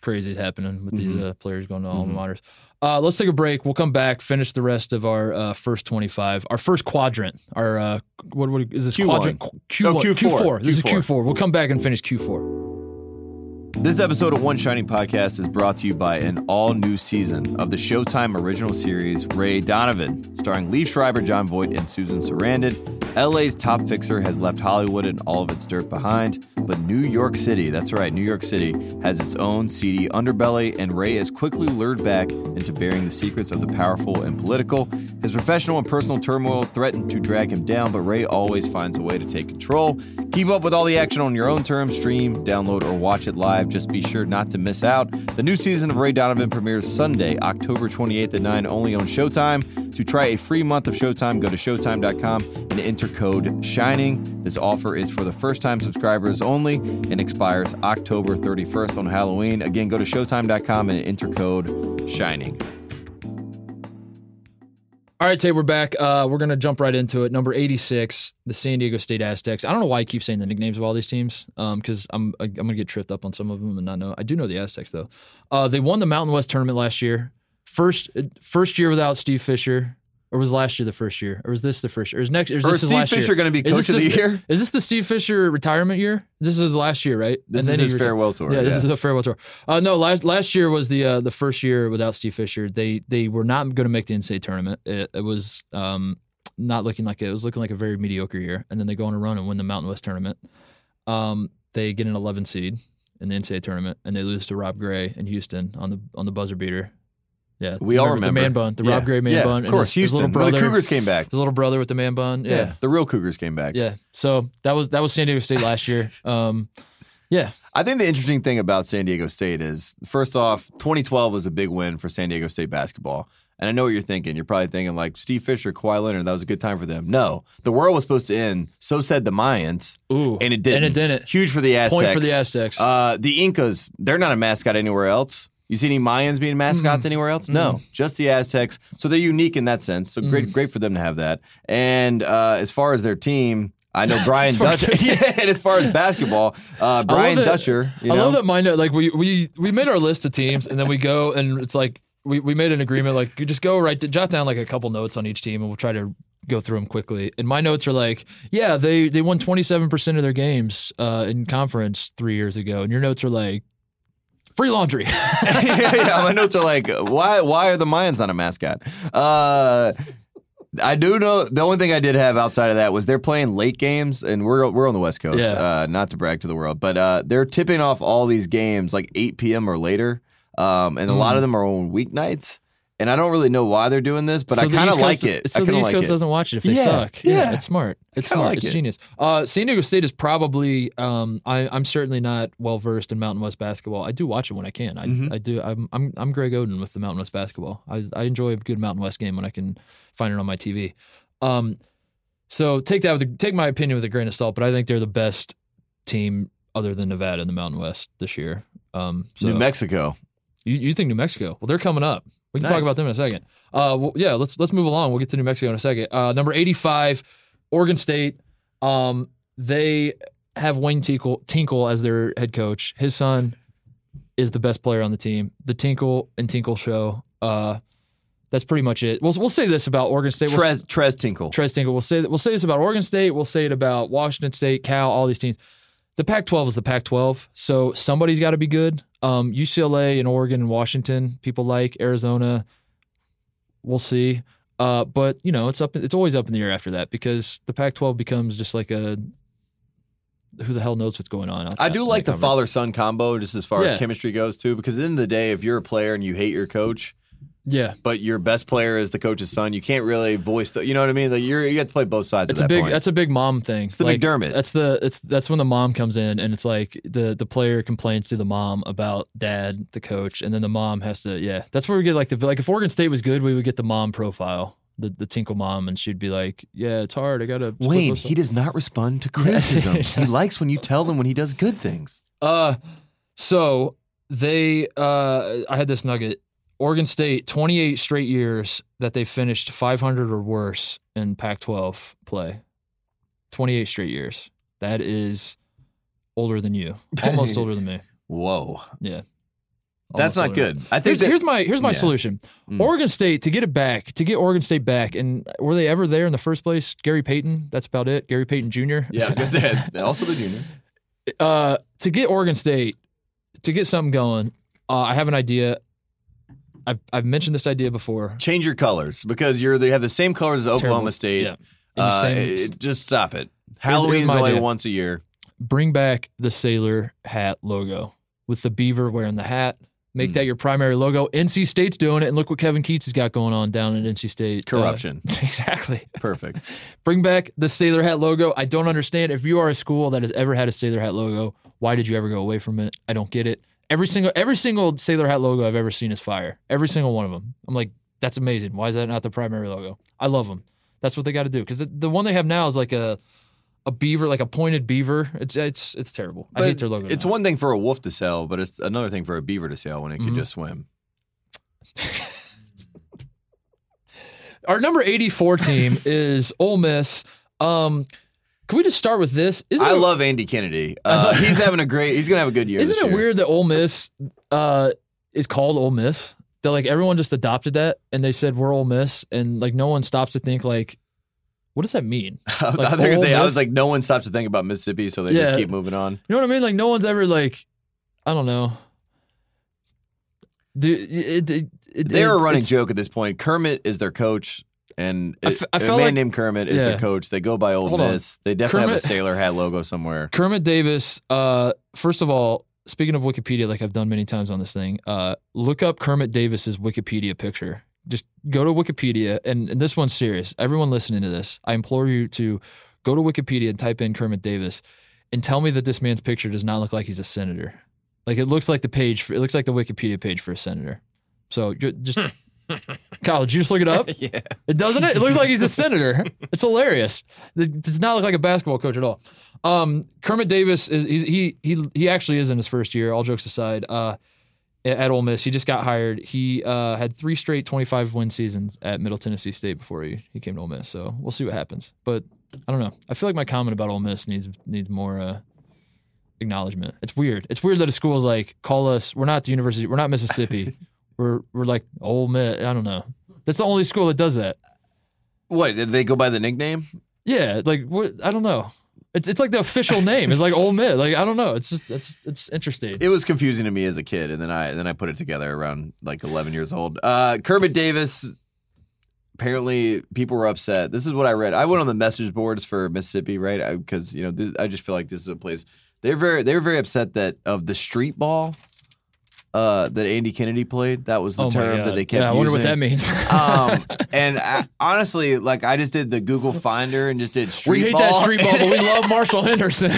crazy is happening with these Mhm. uh, players going to alma Mhm. maters. Uh, let's take a break. We'll come back, finish the rest of our uh, first twenty-five, our first quadrant. Our uh, what, what is this Q1. quadrant? Q Oh, one, Q4. Q4. This is Q4. Q4. We'll come back and finish Q4. This episode of One Shining Podcast is brought to you by an all new season of the Showtime original series Ray Donovan, starring Liev Schreiber, Jon Voight, and Susan Sarandon. LA's top fixer has left Hollywood and all of its dirt behind, but New York City, that's right, New York City, has its own seedy underbelly, and Ray is quickly lured back into bearing the secrets of the powerful and political. His professional and personal turmoil threaten to drag him down, but Ray always finds a way to take control. Keep up with all the action on your own terms, stream, download, or watch it live. Just be sure not to miss out. The new season of Ray Donovan premieres Sunday, October 28th at 9, only on Showtime. To try a free month of Showtime, go to Showtime.com and enter code SHINING. This offer is for the first time subscribers only and expires October 31st on Halloween. Again, go to Showtime.com and enter code SHINING. All right, Tay, we're back. Uh, we're gonna jump right into it. Number eighty-six, the San Diego State Aztecs. I don't know why I keep saying the nicknames of all these teams, because I'm I'm gonna get tripped up on some of them and not know. I do know the Aztecs though. Uh, they won the Mountain West tournament last year. First first year without Steve Fisher, or was last year the first year, or was this the first year? Or is next? Or is Or this is Steve last Fisher going to be coach of the the- year? Is this the Steve Fisher retirement year? This is last year, right? This And is his reti- farewell tour. yeah, this yes. is a farewell tour. Uh, no, last last year was the uh, the first year without Steve Fisher. They they were not going to make the NCAA tournament. It, it was um, not looking like it. It was looking like a very mediocre year. And then they go on a run and win the Mountain West tournament. Um, they get an 11 seed in the NCAA tournament, and they lose to Rob Gray in Houston on the on the buzzer beater. Yeah, We all remember. the man bun, the Yeah. Rob Gray man yeah, bun, Of course, his, his Houston. little where brother, the Cougars came back. his little brother with the man bun. Yeah. Yeah, the real Cougars came back. yeah. So that was that was San Diego State last year. Um, yeah, I think the interesting thing about San Diego State is, first off, 2012 was a big win for San Diego State basketball. And I know what you're thinking. You're probably thinking like Steve Fisher, Kawhi Leonard. That was a good time for them. No, the world was supposed to end. So said the Mayans, ooh, and it didn't. and it didn't. Huge for the Aztecs. Point for the Aztecs. Uh, the Incas, they're not a mascot anywhere else. You see any Mayans being mascots anywhere else? No, just the Aztecs. So they're unique in that sense. So great, great for them to have that. And uh, as far as their team, I know Brian Dutcher. yeah, and as far as basketball, uh, Brian that- Dutcher. You I love that mind like we we we made our list of teams and then we go and it's like we, we made an agreement like you just go right jot down like a couple notes on each team and we'll try to go through them quickly. And my notes are like, yeah, they they won 27% of their games uh, in conference 3 years ago and your notes are like free laundry. yeah, yeah, my notes are like, why? Why are the Mayans not a mascot? Uh, I do know the only thing I did have outside of that was they're playing late games, and we're we're on the West Coast. Yeah. Uh, not to brag to the world, but uh, they're tipping off all these games like 8 p.m. or later, um, and a lot of them are on weeknights. And I don't really know why they're doing this, but So I kind of like it. So I the East like Coast it. doesn't watch it if they Yeah, suck. Yeah, yeah. it's smart. It's smart. like it's it. genius. Uh, San Diego State is probably. Um, I, I'm certainly not well versed in Mountain West basketball. I do watch it when I can. I, Mhm. I do. I'm, I'm I'm Greg Oden with the Mountain West basketball. I I enjoy a good Mountain West game when I can find it on my TV. Um, So take that with a, take my opinion with a grain of salt, but I think they're the best team other than Nevada in the Mountain West this year. Um, so New Mexico. you, you think New Mexico? Well, they're coming up. We can talk about them in a second. Uh, well, yeah, let's let's move along. We'll get to New Mexico in a second. Uh, number eighty-five, Oregon State. Um, they have Wayne Tinkle, Tinkle as their head coach. His son is the best player on the team. The Tinkle and Tinkle show. Uh, that's pretty much it. We'll we'll say this about Oregon State. We'll Tres, Tres Tinkle. Tres Tinkle. We'll say we'll say this about Oregon State. We'll say it about Washington State, Cal, all these teams. The Pac-12 is the Pac-12, so somebody's got to be good. Um, UCLA and Oregon and Washington, people like Arizona. We'll see, uh, but you know it's up. It's always up in the air after that because the Pac-12 becomes just like a who the hell knows what's going on. I do like the father son combo just as far Yeah. as chemistry goes too, because at the end of the day, if you're a player and you hate your coach, Yeah, but your best player is the coach's son, you can't really voice the. You know what I mean? Like you're you have to play both sides. it's at a that big point. that's a big mom thing. It's the Like, McDermott. That's the it's that's when the mom comes in and it's like the the player complains to the mom about dad, the coach, and then the mom has to yeah. That's where we get like the like if Oregon State was good, we would get the mom profile, the the Tinkle mom, and she'd be like, yeah, it's hard. I gotta Wayne, he does not respond to criticism. he likes when you tell them when he does good things. Uh, so they, uh, I had this nugget. Oregon State, 28 straight years that they finished 500 or worse in Pac 12 play. 28 straight years. That is older than you, almost older than me. Whoa, Yeah. that's not good. I Here's, think that, here's my here's my Yeah. solution. Mm. Oregon State to get it back, to get Oregon State back, and were they ever there in the first place? Gary Payton, that's about it. Gary Payton Jr. yeah, I was gonna say also the junior. uh, to get Oregon State to get something going, uh, I have an idea. I've I've mentioned this idea before. Change your colors because you're they have the same colors as Oklahoma Terrible. State. Yeah. Uh, it- just stop it. Halloween's only idea. once a year. Bring back the sailor hat logo with the beaver wearing the hat. Make Hmm. that your primary logo. NC State's doing it, and look what Kevin Keatts has got going on down at NC State. Uh, Corruption. exactly. Perfect. Bring back the sailor hat logo. I don't understand. If you are a school that has ever had a sailor hat logo, why did you ever go away from it? I don't get it. Every single every single sailor hat logo I've ever seen is fire. Every single one of them. I'm like, that's amazing. Why is that not the primary logo? I love them. That's what they got to do. Because the, the one they have now is like a a beaver, like a pointed beaver. It's it's it's terrible. I hate their logo. It's now. one thing for a wolf to sell, but it's another thing for a beaver to sell when it Mhm. could just swim. Our number 84 team is Ole Miss. Um, can we just start with this? Isn't I it- love Andy Kennedy. Uh, he's having a great. He's gonna have a good year. Isn't it year. weird that Ole Miss uh, is called Ole Miss? That like everyone just adopted that and they said we're Ole Miss, and like no one stops to think like, what does that mean? I was Like gonna say, I was like, no one stops to think about Mississippi, so they Yeah. just keep moving on. You know what I mean? Like no one's ever like, I don't know. Dude, it, it, it, They're a running joke at this point. Kermit is their coach, and I it- f- I a felt man like- named Kermit is Yeah. their coach. They go by Old Hold on. Miss. They definitely Kermit- have a sailor hat logo somewhere. Kermit Davis. Uh, first of all, speaking of Wikipedia, like I've done many times on this thing, uh, look up Kermit Davis's Wikipedia picture. Just go to Wikipedia, and, and this one's serious. Everyone listening to this, I implore you to go to Wikipedia and type in Kermit Davis, and tell me that this man's picture does not look like he's a senator. Like it looks like the page. For, it looks like the Wikipedia page for a senator. So just. Kyle, did you just look it up? yeah. It doesn't it? It looks like he's a senator. It's hilarious. It does not look like a basketball coach at all. Um, Kermit Davis is he's, he he he actually is in his first year. All jokes aside, uh, at at Ole Miss, he just got hired. He uh, had three straight 25 win seasons at Middle Tennessee State before he, he came to Ole Miss. So we'll see what happens. But I don't know. I feel like my comment about Ole Miss needs needs more uh, acknowledgement. It's weird. It's weird that a school is like call us. We're not the university. We're not Mississippi. we're we're like Ole Miss. I don't know. That's the only school that does that. What did they go by the nickname? Yeah, like what? I don't know. It's it's like the official name. It's like Ole Miss. Like I don't know. It's just it's it's interesting. It was confusing to me as a kid, and then I then I put it together around like 11 years old. Uh, Kermit Davis. Apparently, people were upset. This is what I read. I went on the message boards for Mississippi, right? Because you know, this, I just feel like this is a place. They're very they were very upset that of the street ball uh, that Andy Kennedy played. That was the oh term that they kept. yeah, I wonder what that means. um, and I, honestly, like I just did the Google Finder and just did street we hate ball. that street ball, but we love Marshall Henderson.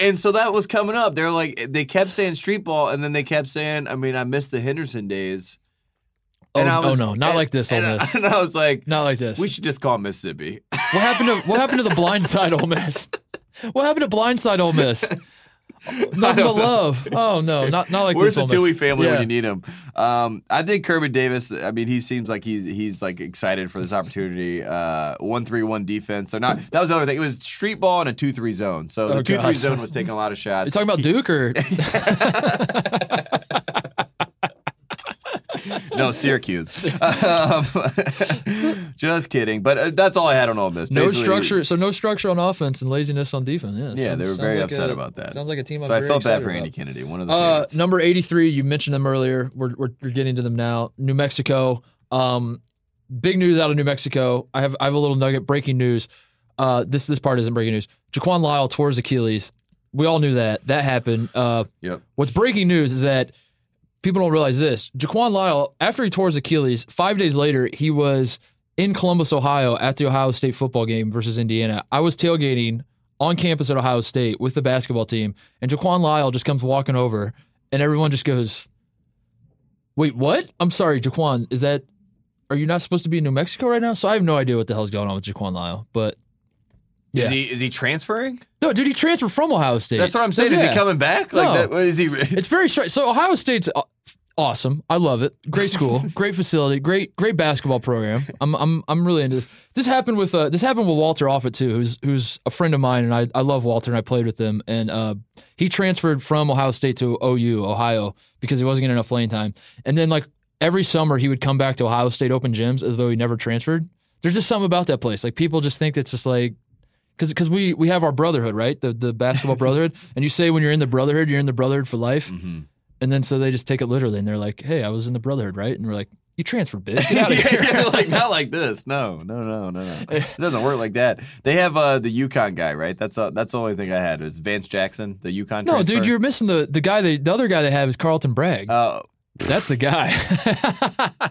And so that was coming up. They're like they kept saying street ball, and then they kept saying, I mean, I miss the Henderson days. oh, oh was- no, not and- like this, Ole and, I- Miss. and I was like, Not like this. we should just call Mississippi. What happened to what happened to the blindside Ole Miss? What happened to blindside Ole Miss? Nothing but love. Oh no, not not like Where's this the Tuohy family Yeah. when you need them? Um, I think Kirby Davis. I mean, he seems like he's he's like excited for this opportunity. Uh, one three one defense. So not that was the other thing. It was street ball in a two three zone. So the Oh, two three zone was taking a lot of shots. You talking about Duke or no, Syracuse. um, just kidding. But uh, that's all I had on all this. no Basically, structure? So no structure on offense and laziness on defense. Yeah, Yeah, sounds- they were very like upset a- about that. Sounds like a team. I'm So I felt bad for about. Andy Kennedy, one of the Uh, number 83, you mentioned them earlier. We're, we're, we're getting to them now. New Mexico. Um, big news out of New Mexico. I have I have a little nugget. Breaking news. Uh, this this part isn't breaking news. Jaquan Lyle tore his Achilles. We all knew that. That happened. Uh, Yep. what's breaking news is that people don't realize this. Jaquan Lyle, after he tore his Achilles, five days later, he was in Columbus, Ohio at the Ohio State football game versus Indiana. I was tailgating on campus at Ohio State with the basketball team, and Jaquan Lyle just comes walking over, and everyone just goes, Wait, what? I'm sorry, Jaquan, is that are you not supposed to be in New Mexico right now? So I have no idea what the hell's going on with Jaquan Lyle. But yeah. Is he is he transferring? no, dude, he transferred from Ohio State. That's what I'm saying. Is Yeah. he coming back? Like No. that? what Is he? It's very strange. So Ohio State's awesome. I love it. Great school, great facility, great great basketball program. I'm I'm I'm really into this. This happened with uh this happened with Walter Offutt too, who's who's a friend of mine, and I I love Walter, and I played with him, and uh he transferred from Ohio State to OU Ohio because he wasn't getting enough playing time, and then like every summer he would come back to Ohio State open gyms as though he never transferred. There's just something about that place. Like people just think it's just like because because we we have our brotherhood, right? The the basketball brotherhood, and you say when you're in the brotherhood, you're in the brotherhood for life. Mhm. And then so they just take it literally, and they're like, "Hey, I was in the brotherhood, right?" And we're like, "You transferred, bitch. Get out of here." Yeah, like not like this. No, no, no, no, no. It doesn't work like that. They have uh, the UConn guy, right? That's uh, that's the only thing I had was Vance Jackson, the UConn. no, transfer. dude, you're missing the the guy. They, the other guy they have is Carlton Bragg. Uh, That's the guy.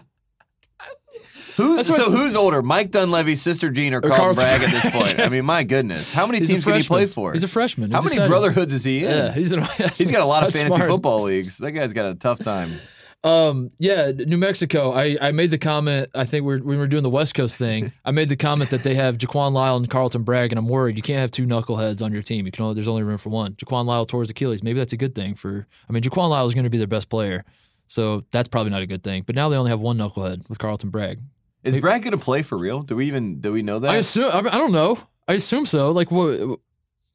who's so who's older, Mike Dunleavy's sister Jean or Carlton Carlton Bragg at this point? I mean, my goodness, how many He's teams can he play for? He's a freshman. how many exciting. brotherhoods is he in? Yeah, he's in, He's got a lot of fantasy smart. football leagues. That guy's got a tough time. Um, yeah, New Mexico. I, I made the comment. I think we're, when we were doing the West Coast thing, I made the comment that they have Jaquan Lyle and Carlton Bragg, and I'm worried you can't have two knuckleheads on your team. You can only, there's only room for one. Jaquan Lyle tore his Achilles. Maybe that's a good thing for. I mean, Jaquan Lyle is going to be their best player, so that's probably not a good thing. But now they only have one knucklehead with Carlton Bragg. Is Brad going to play for real? Do we even do we know that? I assume. I, mean, I don't know. I assume so. Like, what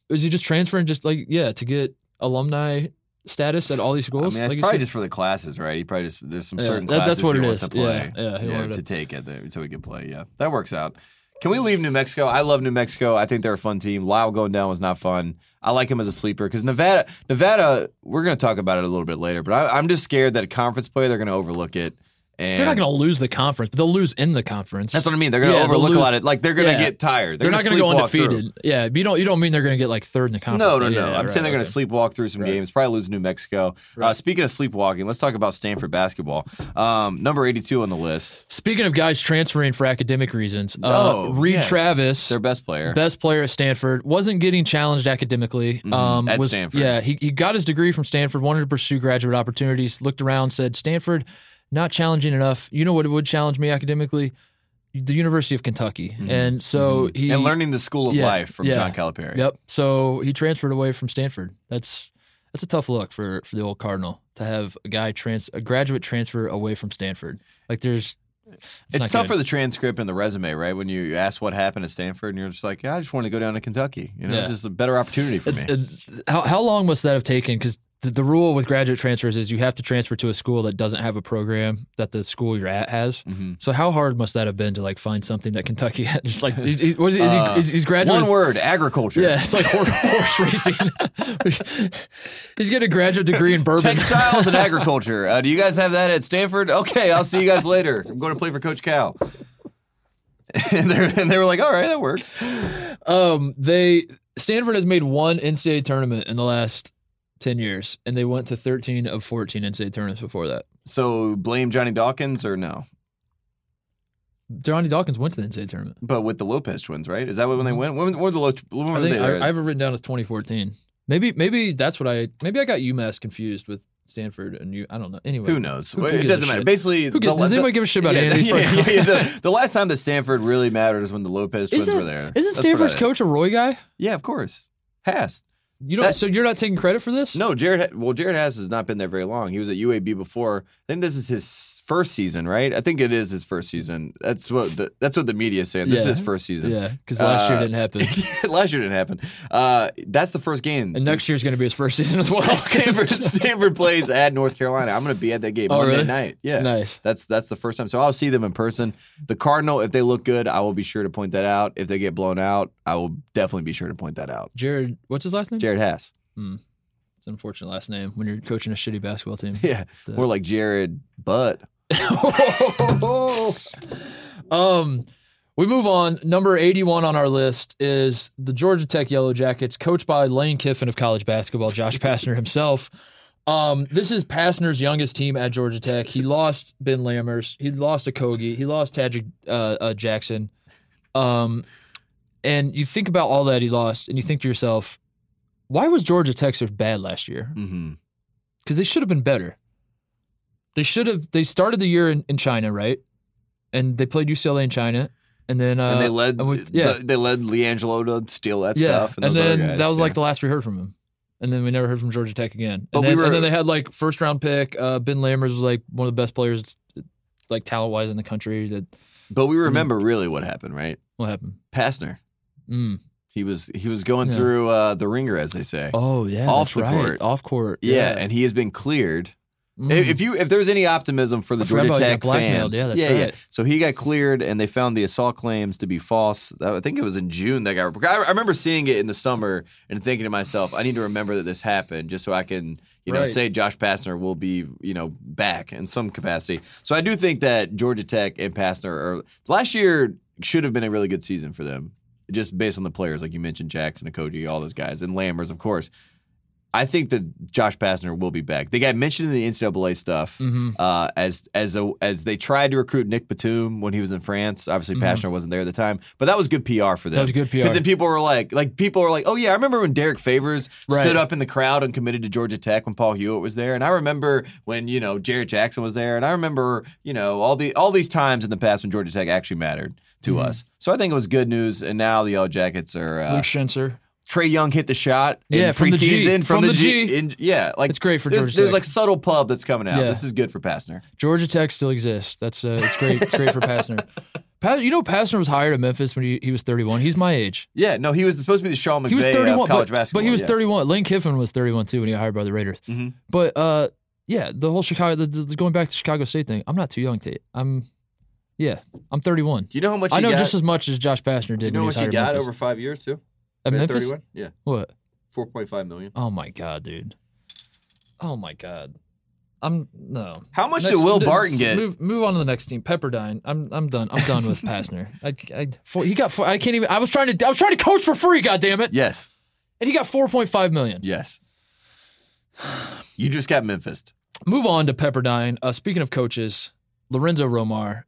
is he just transferring? Just like yeah, to get alumni status at all these schools. I mean, like probably said? just for the classes, right? He probably just there's some Yeah, certain that- that's what he it wants is. to play, Yeah, yeah, he wanted to to- take it there so he can play. Yeah, that works out. Can we leave New Mexico? I love New Mexico. I think they're a fun team. Lyle going down was not fun. I like him as a sleeper because Nevada, Nevada. We're going to talk about it a little bit later, but I, I'm just scared that a conference play they're going to overlook it. And They're not going to lose the conference, but they'll lose in the conference. That's what I mean. They're going to Yeah, overlook a lot of like they're going to yeah. get tired. They're, not going to go undefeated. Yeah, but you don't you don't mean they're going to get like third in the conference. No, no, Yeah, no. I'm right, saying they're going to sleepwalk through some Right. games. Probably lose New Mexico. Uh, speaking of sleepwalking, let's talk about Stanford basketball. Um, number 82 on the list. Speaking of guys transferring for academic reasons, uh, Oh, Reid yes. Travis, their best player. best player at Stanford, wasn't getting challenged academically. Um, Mm-hmm. at was, Stanford. Yeah, he, he got his degree from Stanford, wanted to pursue graduate opportunities, looked around, said, Stanford, not challenging enough. You know what would challenge me academically? The University of Kentucky. And so he. Mm-hmm. and learning the school of Yeah, life from yeah. John Calipari. Yep. So he transferred away from Stanford. That's that's a tough look for for the old Cardinal to have a guy trans a graduate transfer away from Stanford. Like there's it's, It's, tough good. for the transcript and the resume, right? When you ask what happened at Stanford, and you're just like, yeah, I just want to go down to Kentucky. You know, Yeah. just a better opportunity for me. How how long must that have taken? Because the, the rule with graduate transfers is you have to transfer to a school that doesn't have a program that the school you're at has. Mhm. So how hard must that have been to like find something that Kentucky had? Just like he's, he's, what is, he- is Uh, he, is, he's graduate. One word: agriculture. Yeah, it's like horse, horse racing. he's getting a graduate degree in bourbon. Textiles and agriculture. Uh, do you guys have that at Stanford? Okay, I'll see you guys later. I'm going to play for Coach Cal. and, they and they were like, all right, that works. Um, they Stanford has made one NCAA tournament in the last ten years, and they went to thirteen of fourteen NCAA tournaments before that. So blame Johnny Dawkins or no? Johnny Dawkins went to the NCAA tournament. But with the Lopez twins, right? Is that when they mm-hmm. went? When, when were the Lo- when were I they think? I, I have it written down as twenty fourteen. Maybe maybe that's what I maybe I got UMass confused with Stanford and you. I don't know. Anyway, Who knows? Who- who it doesn't matter. shit? Basically, gives, the- does the- anybody give a shit about yeah, any of these? yeah, yeah. The, the last time that Stanford really mattered is when the Lopez twins Isn't, were there. isn't That's Stanford's coach a Roy guy? Yeah, of course. Haase. You don't. That- so you're not taking credit for this? No, Jerod. Well, Jerod Haase has not been there very long. He was at UAB before. I think this is his first season, right? I think it is his first season. That's what the, that's what the media is saying. This Yeah. is his first season. Yeah, because last year Uh, didn't happen, Last year didn't happen. Uh, that's the first game. and next year's going to be his first season as well. Stanford, Stanford plays at North Carolina. I'm going to be at that game Oh, Monday really? night. Yeah, Nice. That's that's the first time. So I'll see them in person. The Cardinal, if they look good, I will be sure to point that out. If they get blown out, I will definitely be sure to point that out. Jerod, what's his last name? Jerod Haase. It's an unfortunate last name when you're coaching a shitty basketball team. Yeah, The- more like Jared Butt. um, we move on. Number 81 on our list is the Georgia Tech Yellow Jackets, coached by Lane Kiffin of college basketball, Josh Pastner himself. Um, this is Pastner's youngest team at Georgia Tech. He lost Ben Lammers. He lost Okogie. He lost Tadric uh, uh, Jackson. Um, and you think about all that he lost, and you think to yourself, why was Georgia Tech so bad last year? Mm-hmm. because they should have been better. They should have. They started the year in, in China, right? And they played UCLA in China, and then uh, and they led, and with- yeah, they led LiAngelo to steal that yeah, stuff. And, and, then guys, that was yeah. like the last we heard from him. And then we never heard from Georgia Tech again. But And, we then, were- and then they had like first round pick. Uh, ben Lammers was like one of the best players, like talent wise in the country. That But we remember really what happened, right? what happened? Pastner. Mm. He was he was going Yeah. through uh, the ringer, as they say. Oh yeah, Off the right. court. off court. yeah, and he has been cleared. Mm. If you if there's any optimism for the Georgia about he got Tech fans, Yeah, that's yeah, right. So he got cleared, and they found the assault claims to be false. I think it was in June that got. I I remember seeing it in the summer and thinking to myself, I need to remember that this happened, just so I can, you know, Right. say Josh Pastner will be, you know, back in some capacity. So I do think that Georgia Tech and Pastner are last year should have been a really good season for them, just based on the players like you mentioned, Jackson, Okogie, all those guys, and Lammers, of course. I think that Josh Pastner will be back. They got mentioned in the NCAA stuff Mhm. uh, as as a, as they tried to recruit Nick Batum when he was in France. Obviously, Pastner wasn't there at the time, but that was good PR for them. Mm-hmm. That was good PR. because then people were like, like people were like, oh yeah, I remember when Derrick Favors Right. stood up in the crowd and committed to Georgia Tech when Paul Hewitt was there, and I remember when you know Jarrett Jackson was there, and I remember you know all the all these times in the past when Georgia Tech actually mattered to Mm-hmm. us. So I think it was good news, and now the Yellow Jackets are. Uh, Luke Schenscher. Trey Young hit the shot. in Yeah, from the G. preseason, From the G. in- yeah, like It's great for there's, Georgia There's Tech. like subtle pub that's coming out. Yeah. This is good for Pastner. Georgia Tech still exists. That's uh, it's great. It's great for Pastner. Pa- you know, Pastner was hired at Memphis when he, he was 31. He's my age. Yeah, no, he was supposed to be the Sean McVay He was of 31, college but, basketball. but he was yeah. 31. Lane Kiffin was 31 too when he got hired by the Raiders. Mhm. But uh, yeah, the whole Chicago, the, the, going back to Chicago State thing. I'm not too young to. I'm, yeah, I'm 31. Do you know how much I know got? just as much as Josh Pastner did. Do you know what he he got Memphis. over five years too? At Memphis? 31? Yeah, What? four point five million. Oh my god, dude. Oh my god. I'm no. How much Next- did Will Barton get? Move, move on to the next team. Pepperdine. I'm I'm done. I'm done with Pastner. I, I four, he got four, I can't even. I was trying to I was trying to coach for free. God damn it! Yes, And he got 4.5 million. yes. You just got Memphis. Move on to Pepperdine. Uh, speaking of coaches, Lorenzo Romar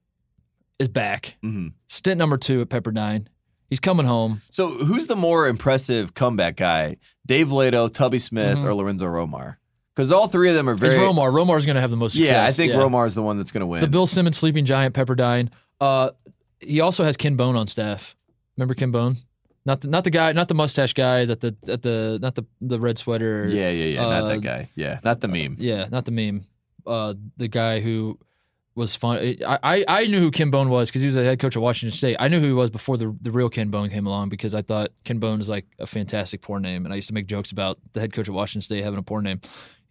is back. hmm Stint number two at Pepperdine. He's coming home. So who's the more impressive comeback guy? Dave Leitao, Tubby Smith, or Lorenzo Romar? Because all three of them are very. It's Romar. Romar's going to have the most success. yeah, I think Romar is the one that's going to win. It's a Bill Simmons sleeping giant, Pepperdine. Uh, he also has Ken Bone on staff. Remember Ken Bone? Not the not the guy, not the mustache guy that the at the not the the red sweater. yeah, yeah, yeah. not uh, that guy. Yeah, not the meme. yeah, not the meme. Uh, the guy who was fun. I I, I knew who Ken Bone was because he was the head coach of Washington State. I knew who he was before the the real Ken Bone came along because I thought Ken Bone is like a fantastic poor name, and I used to make jokes about the head coach of Washington State having a poor name.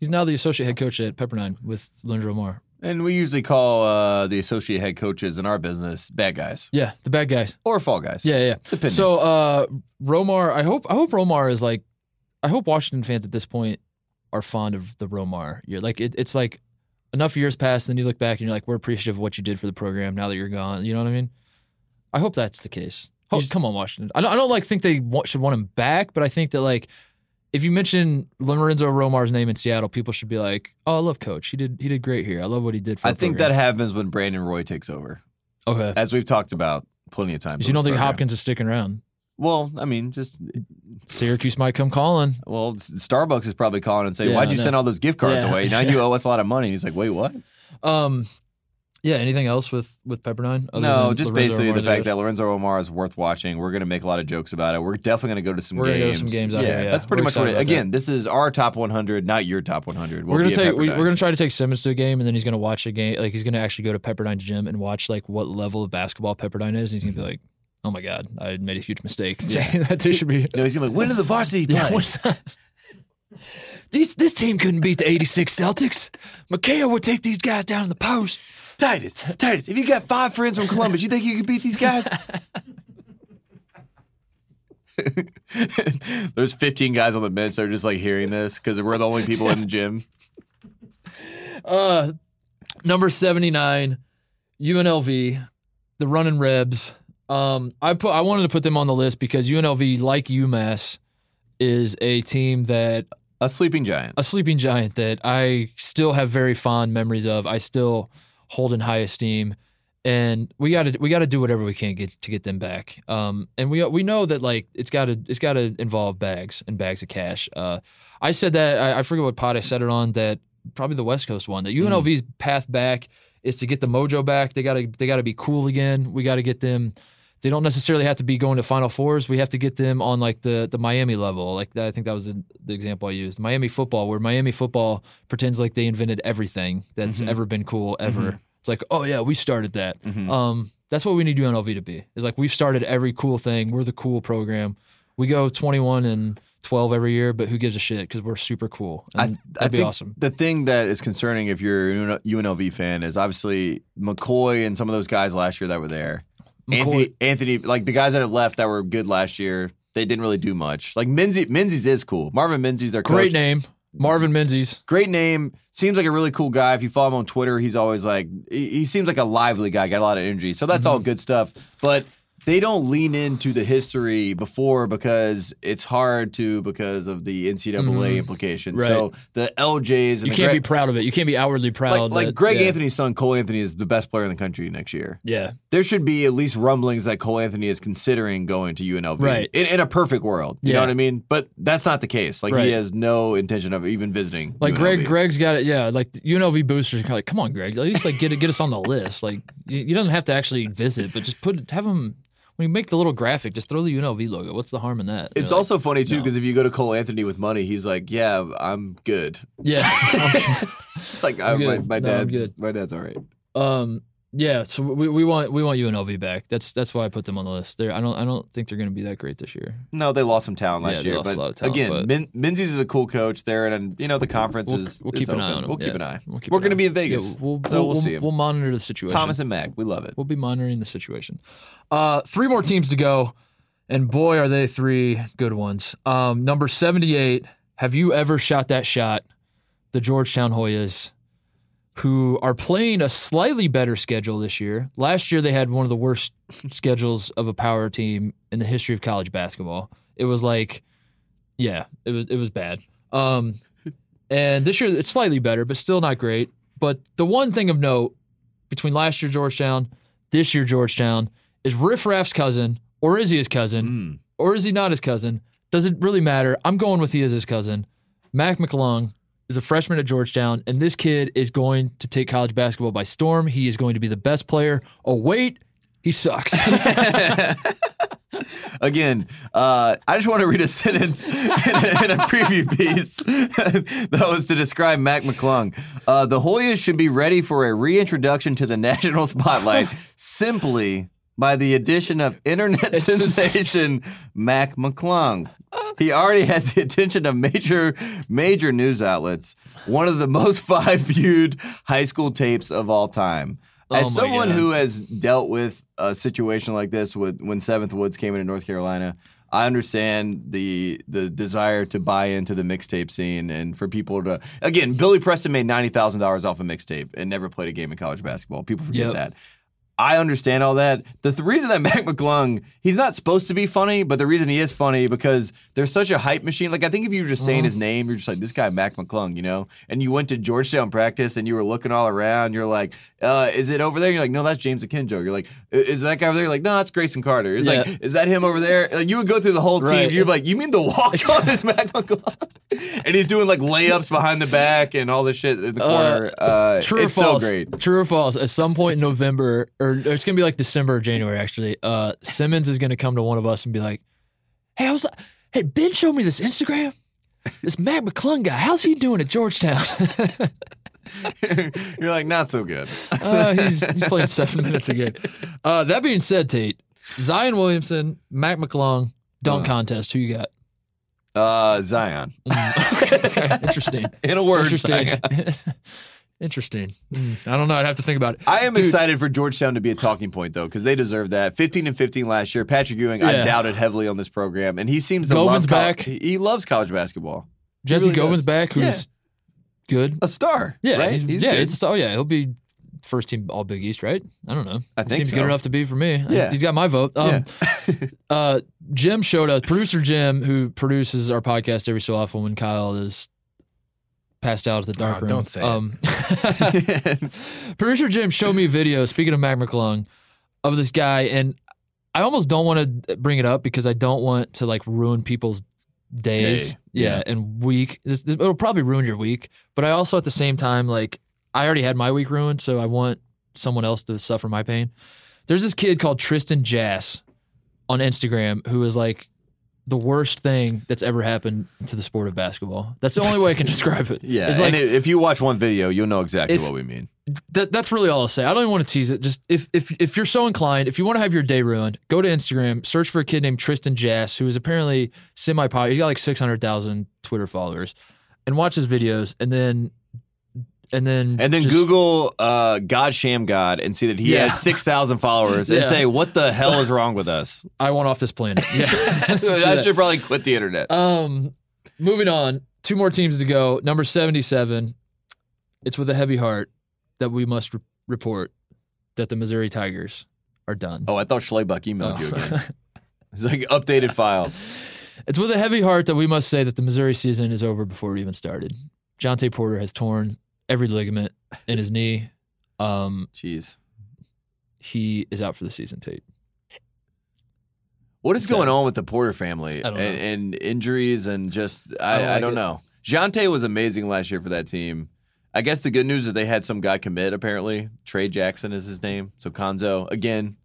He's now the associate head coach at Pepperdine with Lorenzo Romar. And we usually call uh, the associate head coaches in our business bad guys Yeah, the bad guys. or fall guys. Yeah, yeah. Depending. So uh Romar, I hope I hope Romar is like I hope Washington fans at this point are fond of the Romar. You're like it, it's like enough years pass, and then you look back and you're like, we're appreciative of what you did for the program now that you're gone. You know what I mean? I hope that's the case. Ho- He's- come on, Washington. I don't, I don't like think they want, should want him back, but I think that like if you mention Lorenzo Romar's name in Seattle, people should be like, "Oh, I love Coach. He did he did great here. I love what he did for." I think that happens when Brandon Roy takes over, okay. as we've talked about plenty of times. You don't think program. Hopkins is sticking around. Well, I mean, just Syracuse might come calling. well, Starbucks is probably calling and saying, Yeah, "Why'd you send all those gift cards Yeah. away? Now you owe us a lot of money." And He's like, "Wait, what?" Um, yeah. Anything else with with Pepperdine? other no, just Lorenzo basically the fact that Lorenzo Romar is worth watching. We're going to make a lot of jokes about it. We're definitely going to go to some We're gonna games. go to some games out yeah, here, yeah. that's pretty We're much what. It, again, this is our top 100, not your top 100. We'll we're gonna take We, we're gonna try to take Simmons to a game, and then he's gonna watch a game. Like he's gonna actually go to Pepperdine's gym and watch like what level of basketball Pepperdine is. And He's gonna be like, "Oh my god, I made a huge mistake saying that they should be." No, he's gonna be like, when did the varsity play? Yeah, what's that? These, this team couldn't beat the '86 Celtics. McHale would take these guys down in the post. Titus, Titus, if you got five friends from Columbus, you think you could beat these guys? There's 15 guys on the bench that are just like hearing this because we're the only people in the gym. Uh, number 79, UNLV, the running Rebs. Um, I put I wanted to put them on the list because UNLV, like UMass, is a team that A sleeping giant. a sleeping giant that I still have very fond memories of. I still hold in high esteem, and we got to we got to do whatever we can get to get them back. Um, and we we know that like it's got to it's got to involve bags and bags of cash. Uh, I said that I, I forget what pod I said it on that probably the West Coast one that UNLV's path back is to get the mojo back. They got to they got to be cool again. We got to get them. They don't necessarily have to be going to Final Fours. We have to get them on like the the Miami level. Like that, I think that was the, the example I used. Miami football, where Miami football pretends like they invented everything that's Mhm. ever been cool ever. It's like, oh yeah, we started that. Mhm. Um, that's what we need UNLV to be. Is like we've started every cool thing. We're the cool program. We go twenty one and twelve every year, but who gives a shit? Because we're super cool. I, And I that'd be think awesome. the thing that is concerning if you're a UNLV fan is obviously McCoy and some of those guys last year that were there. Anthony, Anthony, like the guys that have left that were good last year, they didn't really do much. Like Menzies, Menzies is cool. Marvin Menzies, their Great coach, name, Marvin Menzies. great name. Seems like a really cool guy. If you follow him on Twitter, he's always like he, he seems like a lively guy, got a lot of energy. So that's all Mm-hmm. good stuff. But they don't lean into the history before because it's hard to because of the NCAA implications. Mm-hmm. Right. So the LJs and You can't Greg, be proud of it. You can't be outwardly proud. like, like that- Greg yeah. Anthony's son, Cole Anthony, is the best player in the country next year. Yeah, There should be at least rumblings that Cole Anthony is considering going to UNLV. Right. In, in a perfect world. You Yeah. know what I mean? But that's not the case. Like Right. he has no intention of even visiting. like Greg. UNLV. Greg's got it. Yeah, like UNLV boosters are like, come on, Greg. At least like get get us on the list. Like you, you don't have to actually visit, but just put have him you make the little graphic. Just throw the UNLV logo. What's the harm in that? It's You're like, also funny too no. because if you go to Cole Anthony with money, he's like, "Yeah, I'm good." yeah. It's like I, I'm my, my No, dad's my dad's all right. Um, yeah, so we, we want we want UNLV back. That's that's why I put them on the list. There, I don't I don't think they're going to be that great this year. No, they lost some talent Yeah, last they year, lost but a lot of talent, again, but- Min- Menzies is a cool coach there, and you know the conference We'll, is we'll keep an eye on them. We'll keep Yeah, an eye. We'll keep We're going to be in Vegas, Yeah, we'll, so we'll, we'll, we'll, see him. We'll monitor the situation. Thomas and Mack, we love it. We'll be monitoring the situation. Uh, three more teams to go, and boy, are they three good ones. Um, number seventy-eight. Have you ever shot that shot? The Georgetown Hoyas, who are playing a slightly better schedule this year. Last year, they had one of the worst schedules of a power team in the history of college basketball. It was like, yeah, it was it was bad. Um, and this year it's slightly better, but still not great. But the one thing of note between last year Georgetown, this year Georgetown, is Riff Raff's cousin, or is he his cousin, Mm. or is he not his cousin? Does it really matter? I'm going with he is his cousin. Mac McClung is a freshman at Georgetown, and this kid is going to take college basketball by storm. He is going to be the best player. Oh, wait, he sucks. Again, uh, I just want to read a sentence in a, in a preview piece that was to describe Mac McClung. Uh, the Hoyas should be ready for a reintroduction to the national spotlight simply by the addition of internet It's just- sensation Mac McClung. He already has the attention of major major news outlets. One of the most five viewed high school tapes of all time. Oh As someone God. who has dealt with a situation like this with when Seventh Woods came into North Carolina, I understand the the desire to buy into the mixtape scene and for people to again, Billy Preston made ninety thousand dollars off a mixtape and never played a game of college basketball. People forget Yep. that. I understand all that. The th- reason that Mac McClung, he's not supposed to be funny, but the reason he is funny because there's such a hype machine. Like I think if you were just saying his name, you're just like this guy Mac McClung, you know. And you went to Georgetown practice and you were looking all around. You're like, uh, is it over there? You're like, no, that's James Akinjo. You're like, is that guy over there? You're like, no, that's Grayson Carter. It's Yeah. like, is that him over there? Like you would go through the whole team. Right. You'd be like, you mean the walk on is Mac McClung? and he's doing like layups behind the back and all this shit in the corner. Uh, True or it's false? so great. True or false? At some point in November, or, or it's gonna be like December or January. Actually, uh, Simmons is gonna come to one of us and be like, "Hey, I was, hey, Ben showed me this Instagram. This Mac McClung guy. How's he doing at Georgetown? You're like, not so good. uh, he's he's playing seven minutes a game. Uh, that being said, Tate, Zion Williamson, Mac McClung, dunk Uh. contest. Who you got? Uh, Zion. Okay, interesting. In a word. Zion. Interesting. Hmm, I don't know. I'd have to think about it. I am Dude. excited for Georgetown to be a talking point though, because they deserve that. 15 and 15 last year. Patrick Ewing, I doubted heavily on this program, and he seems to Govan's love col- back. He he loves college basketball. Jessie really Govan's does. back, who's Yeah. good. A star. Yeah, right? he's, He's yeah, good. it's oh yeah, he'll be first team All Big East, right? I don't know. I think seems so. good enough to be for me. Yeah. he's got my vote. Um, uh, Jim showed us. Producer Jim, who produces our podcast every so often when Kyle is passed out at the dark Oh, room. don't say it. um, Producer Jim showed me a video. Speaking of Mac McClung, of this guy, and I almost don't want to bring it up because I don't want to like ruin people's days. Day, Yeah, yeah. and week. This, this- it'll probably ruin your week, but I also at the same time like I already had my week ruined, so I want someone else to suffer my pain. There's this kid called Tristan Jass on Instagram who is like the worst thing that's ever happened to the sport of basketball. That's the only way I can describe it. yeah, it's like and if you watch one video, you'll know exactly If- what we mean. that, that's really all I'll say. I don't even want to tease it. Just if if if you're so inclined, if you want to have your day ruined, go to Instagram, search for a kid named Tristan Jass, who is apparently semi popular. He's got like six hundred thousand Twitter followers, and watch his videos, and then and then And then just- Google uh, God Shammgod and see that he Yeah. has 6,000 followers and say, what the hell is wrong with us? I want off this planet. Yeah, I that. should probably quit the internet. Um, moving on. Two more teams to go. Number seventy-seven. It's with a heavy heart that we must re- report that the Missouri Tigers are done. oh, I thought Schlebuck emailed you Oh. again. It's like updated file. It's with a heavy heart that we must say that the Missouri season is over before it even started. Jontay Porter has torn every ligament in his knee. Um, Jeez. he is out for the season, Tate. What is So- going on with the Porter family I and, don't know. and injuries and just I I, don't I like don't know. Jontay was amazing last year for that team. I guess the good news is they had some guy commit apparently. Trey Jackson is his name. So Cuonzo again,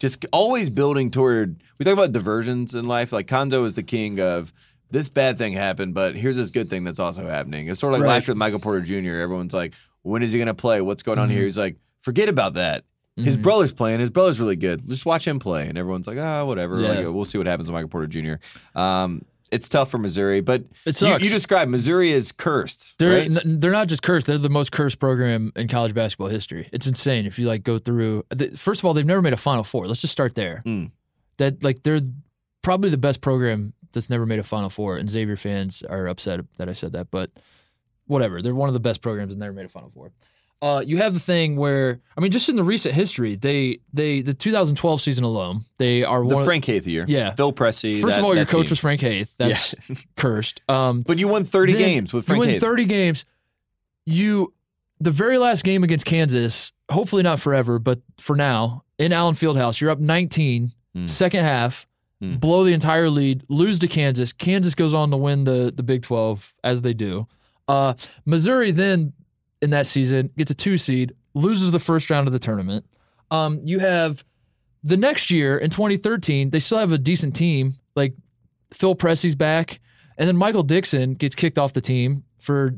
just always building toward. We talk about diversions in life. Like Cuonzo is the king of this bad thing happened, but here's this good thing that's also happening. It's sort of like Right. last year with Michael Porter Jr. Everyone's like, when is he going to play? What's going on Mhm. here? He's like, forget about that. His Mhm. brother's playing. His brother's really good. Just watch him play. And everyone's like, ah, whatever. Yeah. Like, we'll see what happens with Michael Porter Jr. Um, it's tough for Missouri, but It you, sucks. you described Missouri is cursed. They're right? n- they're not just cursed; they're the most cursed program in college basketball history. It's insane if you like go through. th- First of all, they've never made a Final Four. Let's just start there. Mm. That like they're probably the best program that's never made a Final Four, and Xavier fans are upset that I said that, but whatever. They're one of the best programs that never made a Final Four. Uh, you have the thing where I mean, just in the recent history, they they the 2012 season alone, they are the one. Frank Haith year. Yeah. Phil Pressey. first that- of all, your coach team. was Frank Haith. That's cursed. Um, But you won 30 games with Frank You win Haith. 30 games. You, the very last game against Kansas, hopefully not forever, but for now, in Allen Fieldhouse, you're up 19, Hmm. second half, Hmm. blow the entire lead, lose to Kansas. Kansas goes on to win the, the Big 12, as they do. Uh, Missouri then, in that season, gets a two seed, loses the first round of the tournament. Um, you have the next year in 2013, they still have a decent team. Like Phil Pressey's back, and then Michael Dixon gets kicked off the team for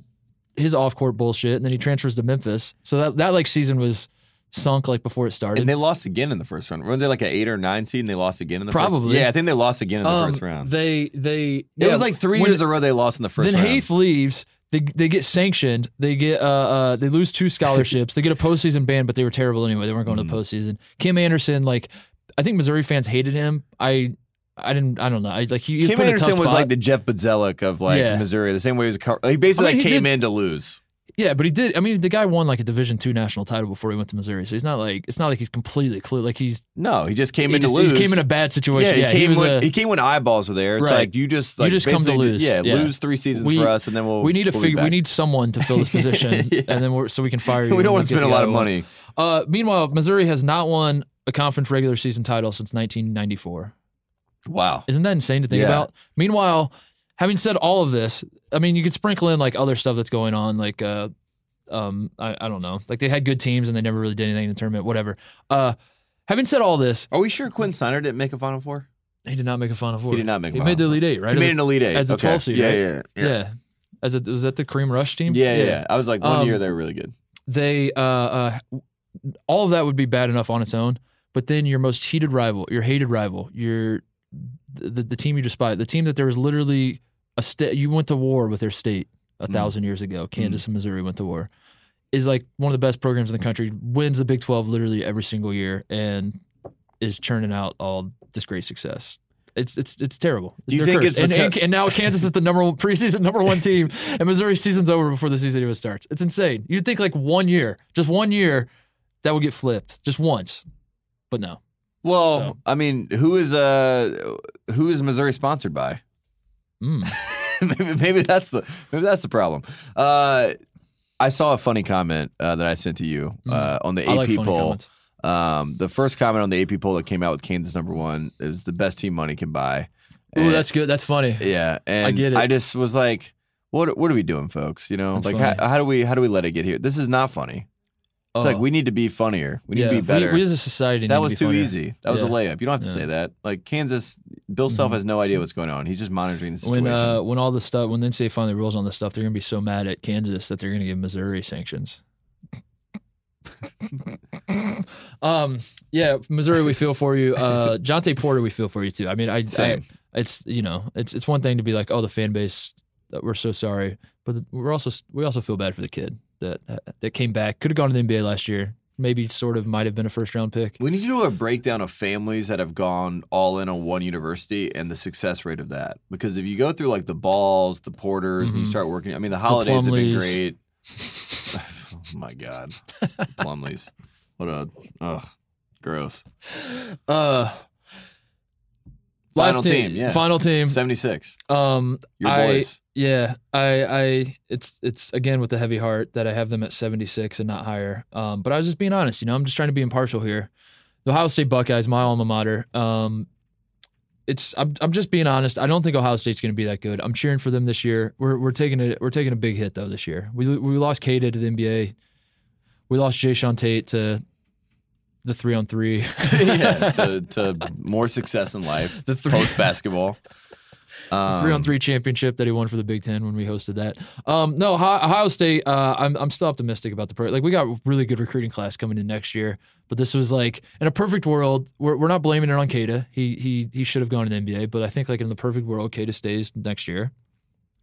his off-court bullshit, and then he transfers to Memphis. So that that like season was sunk like before it started. and they lost again in the first round. Were they like an eight or nine seed and they lost again in the first Probably. Yeah, I think they lost again in the Um, first round. They they it was like three years in a row they lost in the first then round. Haith leaves. They they get sanctioned. They get uh, uh they lose two scholarships. they get a postseason ban, but they were terrible anyway. They weren't going to Mm. the postseason. Kim Anderson, like I think Missouri fans hated him. I I didn't I don't know. I like he, Kim put in a tough Anderson was like the Jeff Bzdelik of like Yeah. Missouri. The same way he was. He basically I mean, like, he came did- in to lose. Yeah, but he did. I mean, the guy won like a Division two national title before he went to Missouri, so he's not like it's not like he's completely clue. Like he's No, he just came he, in to lose. he came in a bad situation. yeah, Yeah, he came was when a, he came when eyeballs were there. It's Right. like you just You just come to lose. Yeah, Yeah. lose three seasons We- for us, and then we'll we need to we'll figure. We need someone to fill this position, Yeah. and then we're, so we can fire you. we don't want to spend a lot of money. Uh, meanwhile, Missouri has not won a conference regular season title since 1994. Wow. Isn't that insane to think Yeah. about? Meanwhile, having said all of this, I mean, you could sprinkle in like other stuff that's going on, like uh, um, I, I don't know, like they had good teams and they never really did anything in the tournament, whatever. Uh, having said all this, Are we sure Quin Snyder didn't make a Final Four? he did not make a Final Four. He did not make a He Final made the Four. Elite Eight, right? He As made a- an Elite Eight as a Okay. 12 seed, Yeah, right? yeah, yeah. yeah. As a, was that the Kareem Rush team? Yeah, yeah, yeah. I was like, one Um, year they were really good. they uh, uh all of that would be bad enough on its own but then your most heated rival your hated rival your the, the team you despise the team that there was literally a state you went to war with their state a Mm. thousand years ago kansas and missouri went to war is like one of the best programs in the country wins the big 12 literally every single year and is churning out all this great success it's it's it's terrible. Do you They're think cursed. it's and, and, and now Kansas is the number one preseason number one team, and Missouri season's over before the season even starts. It's insane. You'd think like one year, just one year, that would get flipped, just once, but no. Well, so- I mean, who is uh who is Missouri sponsored by? Mm. maybe, maybe that's the maybe that's the problem. Uh, I saw a funny comment uh, that I sent to you uh, on the like AP funny poll. comments. Um, the first comment on the AP poll that came out with Kansas number one is the best team money can buy. Ooh, And- that's good. That's funny. yeah, and I get it. I just was like, what what are we doing, folks? You know, That's like funny. how, how do we how do we let it get here? This is not funny. It's like Oh. we need to be funnier. We need to be better. We, we as a society, need that to was be too funnier. easy. That was a Yeah. layup. You don't have to Yeah. say that. Like Kansas, Bill Self Mhm. has no idea what's going on. He's just monitoring the situation. When uh, when all the stuff, when the NCAA finally rules on this stuff, they're gonna be so mad at Kansas that they're gonna give Missouri sanctions. um, yeah, Missouri, we feel for you. Uh, Jontay Porter, we feel for you too. I mean, I, I, Same. it's you know, it's it's one thing to be like, oh, the fan base, we're so sorry, but we're also we also feel bad for the kid that that came back, could have gone to the NBA last year, maybe sort of might have been a first round pick. we need to do a breakdown of families that have gone all in on one university and the success rate of that. Because if you go through like the balls, the porters, and you Mhm. start working, I mean, the holidays have been great. oh my God, Plumlees, what a ugh, gross. Uh, Final last team, yeah. final team. Seventy six, Um, your I- boys. Yeah, I, I, it's, it's again with the heavy heart that I have them at 76 and not higher. Um, but I was just being honest, you know, I'm just trying to be impartial here. The Ohio State Buckeyes, my alma mater. Um, it's, I'm, I'm just being honest. I don't think Ohio State's going to be that good. I'm cheering for them this year. We're, we're taking a, we're taking a big hit though this year. We, we lost Keita to the NBA. We lost Jae'Sean Tate to the three on three. yeah, to, to more success in life the three, post basketball. Um, three on three championship that he won for the Big Ten when we hosted that. Um, no, Ohio Ohio State. Uh, I'm I'm still optimistic about the pro. Like we got a really good recruiting class coming in next year, but this was like in a perfect world. We're we're not blaming it on Keita. He he he should have gone to the NBA, but I think like in the perfect world, Keita stays next year.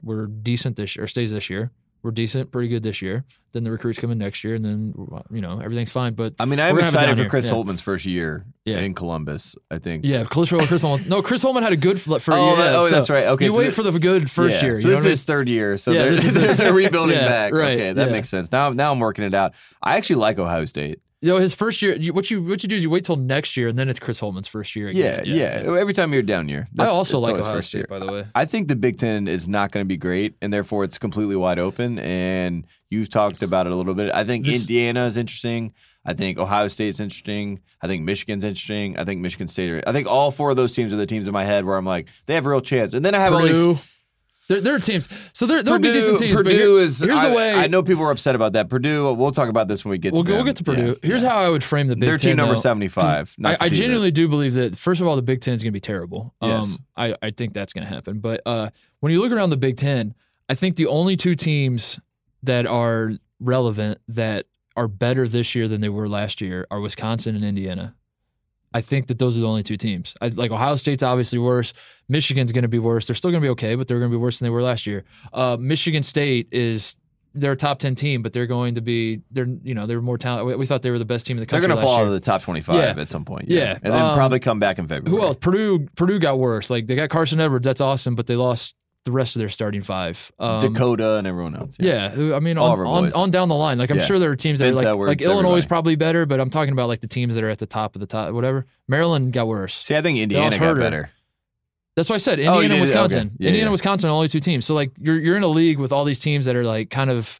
We're decent this year, or stays this year. We're decent, pretty good this year. Then the recruits come in next year, and then you know everything's fine. But I mean, I'm We're gonna have it excited for Chris yeah. Holtmann's first year Yeah. in Columbus. I think. yeah, Chris, Chris Holtmann. No, Chris Holtmann had a good for. Oh, that- oh, so that's right. Okay, you so wait for the good first Yeah, year. So you this is mean? his third year. So they're, this is- they're rebuilding back. right, okay, that makes sense. Now, now I'm working it out. I actually like Ohio State. You know, his first year. You, what you what you do is you wait till next year, and then it's Chris Holtmann's first year. Yeah, Again. yeah. Every time you're down year. I also like Ohio first State, year. by the way. I think the Big Ten is not going to be great, and therefore it's completely wide open. And you've talked about it a little bit. I think This- Indiana is interesting. I think Ohio State's interesting. I think Michigan's interesting. I think Michigan State. Are, I think all four of those teams are the teams in my head where I'm like they have a real chance. And then I have all these. There, there are teams. So there there'll Purdue, be decent teams. Purdue here- is. here's I, the way. I know people are upset about that. Purdue. We'll talk about this when we get We'll, to we'll get to Purdue. Yeah, Here's yeah. how I would frame the Big They're Ten. team number 75. I, I genuinely do believe that first of all, the Big Ten is going to be terrible. Um, Yes. I, I think that's going to happen. But uh, when you look around the Big Ten, I think the only two teams that are relevant that are better this year than they were last year are Wisconsin and Indiana. I think that those are the only two teams. I, like Ohio State's obviously worse. Michigan's going to be worse. They're still going to be okay, but they're going to be worse than they were last year. Uh, Michigan State is they're a top ten team, but they're going to be they're you know they're more talented. We, we thought they were the best team in the country. They're going to fall year. out of the top 25 Yeah. at some point. Yeah. And then Um, probably come back in February. Who else? Purdue. Purdue got worse. Like they got Carsen Edwards. That's awesome, but they lost the rest of their starting five. Um, Dakota and everyone else. Yeah, who- I mean, on, on, on down the line. Like I'm Yeah. sure there are teams that Vince are like, Edwards, like Illinois is probably better, but I'm talking about like the teams that are at the top of the top, whatever. Maryland got worse. See, I think Indiana got better. That's what I said. Oh, Indiana, did- Wisconsin. okay. Yeah, Indiana, yeah. Wisconsin, are only two teams. So like you're you're in a league with all these teams that are like kind of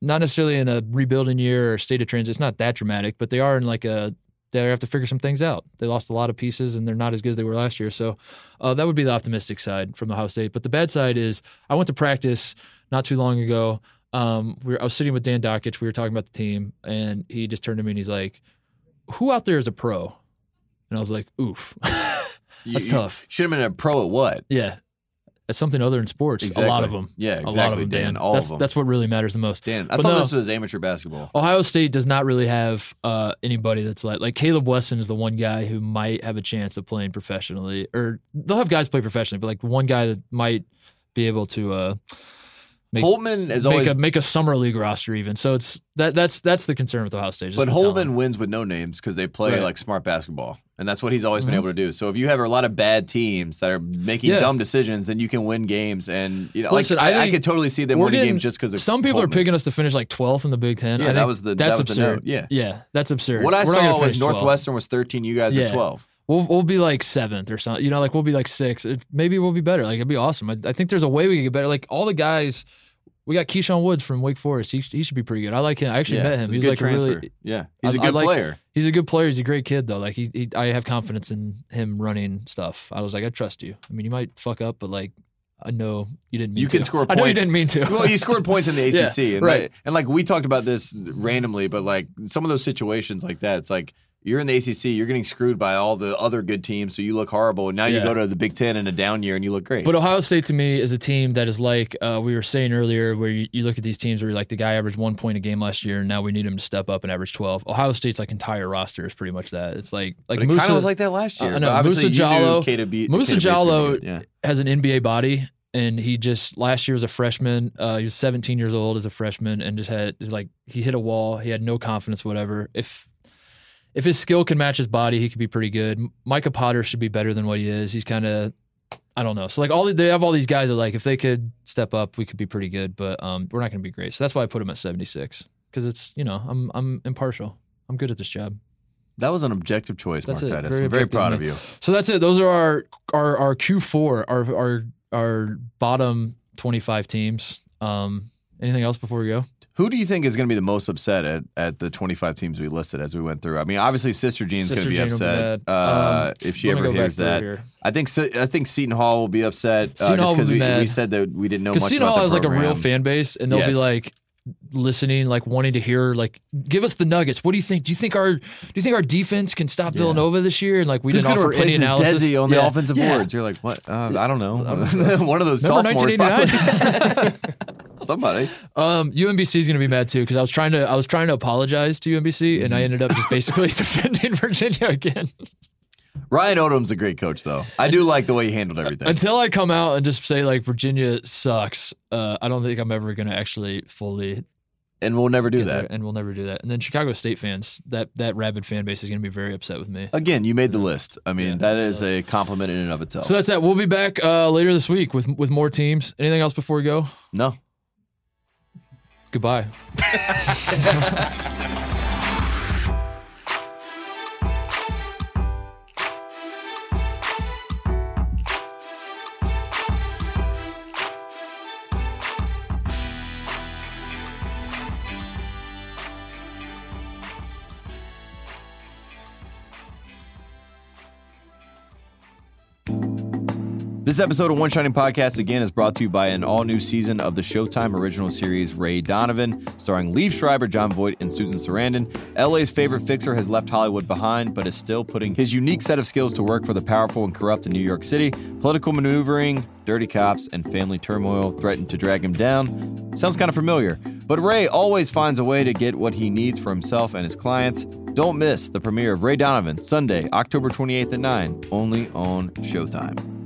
not necessarily in a rebuilding year or state of transit. It's not that dramatic, but they are in like a they have to figure some things out. They lost a lot of pieces and they're not as good as they were last year. So uh, that would be the optimistic side from Ohio State. But the bad side is I went to practice not too long ago. Um, we were, I was sitting with Dan Dakich. We were talking about the team, and he just turned to me and he's like, "Who out there is a pro?" And I was like, "Oof." That's you tough. Should have been a pro at what? Yeah. As something other in sports. Exactly. A lot of them. Yeah, A lot exactly, of them, Dan. Dan. All that's, of them. That's what really matters the most. Dan, I But thought no. this was amateur basketball. Ohio State does not really have uh, anybody that's like like Kaleb Wesson is the one guy who might have a chance of playing professionally, or they'll have guys play professionally, but like one guy that might be able to uh, make, Holtmann is make always, a make a summer league roster even. So it's that that's that's the concern with Ohio State. but Holtmann talent. wins with no names because they play Right. like smart basketball, and that's what he's always been Mhm. able to do. So if you have a lot of bad teams that are making Yeah. dumb decisions, then you can win games. And you know, Listen, like, I I, could totally see them winning getting- games just because Some people are picking us to finish like 12th in the Big Ten. Yeah, I that was the- that that's was the absurd. note. Yeah. yeah, that's absurd. What I We're saw was finish 12th. Northwestern was 13. You guys Yeah. are 12. We'll we'll be like seventh or something. You know, like we'll be like sixth. It- Maybe we'll be better. Like it'd be awesome. I, I think there's a way we could get better. Like all the guys, we got Keyshawn Woods from Wake Forest. He he should be pretty good. I like him. I actually yeah, met him. He's He a was good like a really yeah, he's a I- I good like- player. he's a good player. He's a great kid though. Like he, he I have confidence in him running stuff. I was like I trust you. I mean you might fuck up, but like I know you didn't mean You to. can score I know you didn't mean to. well, you scored points in the Yeah, ACC, and right. like, and like we talked about this randomly, but like some of those situations like that, it's like you're in the ACC, you're getting screwed by all the other good teams, so you look horrible. And now you go to the Big Ten in a down year and you look great. But Ohio State to me is a team that is like uh, we were saying earlier, where you, you look at these teams where you're like the guy averaged one point a game last year, and now we need him to step up and average twelve. Ohio State's like entire roster is pretty much that. It's like like But it Musa kind of was like that last I year. know, But obviously Musa Jallo- Keita Musa Keita Bates were gonna Jallo- yeah. has an NBA body, and he just last year was a freshman. Uh, he was 17 years old as a freshman, and just had like he hit a wall. He had no confidence, whatever. If if his skill can match his body, he could be pretty good. Micah Potter should be better than what he is. He's kind of I don't know. So like all the- they have all these guys that like if they could step up, we could be pretty good. But um, we're not going to be great. So that's why I put him at 76 because it's you know I'm I'm impartial. I'm good at this job. That was an objective choice, That's Mark it. Titus. Very I'm very proud of you. So that's it. Those are our our our Q four, our our our bottom twenty five teams. Um, anything else before we go? Who do you think is going to be the most upset at, at the 25 teams we listed as we went through? I mean, obviously, Sister Jean's going to be Jean will be upset uh, Um, if she ever hears that. here. I think I think Seton Hall will be upset uh, just because be we, we said that we didn't know much Seton about Hall the has like a real fan base, and they'll be like listening, like wanting to hear, like, give us the nuggets. What do you think? Do you think our do you think our defense can stop Villanova this year? And like we Who's didn't offer any analysis Desi on the Yeah. offensive Yeah. boards? You're like, what? Uh, I don't know. One of those Remember sophomores, 1989? probably. Somebody. Um, UMBC is going to be mad too because I was trying to I was trying to apologize to UMBC, and I ended up just basically defending Virginia again. Ryan Odom's a great coach, though. I do like the way he handled everything. Until I come out and just say like Virginia sucks, uh, I don't think I'm ever going to actually fully and we'll never do get there, that. and we'll never do that. And then Chicago State fans, that that rabid fan base is going to be very upset with me. Again, you made the list. I mean, Yeah. that is a compliment in and of itself. So that's that. We'll be back uh, later this week with with more teams. Anything else before we go? no. Goodbye. This episode of One Shining Podcast again is brought to you by an all new season of the Showtime original series Ray Donovan, starring Liev Schreiber, Jon Voight, and Susan Sarandon. LA's favorite fixer has left Hollywood behind, but is still putting his unique set of skills to work for the powerful and corrupt in New York City. Political maneuvering, dirty cops, and family turmoil threaten to drag him down. Sounds kind of familiar, but Ray always finds a way to get what he needs for himself and his clients. Don't miss the premiere of Ray Donovan, Sunday, October 28th at 9, only on Showtime.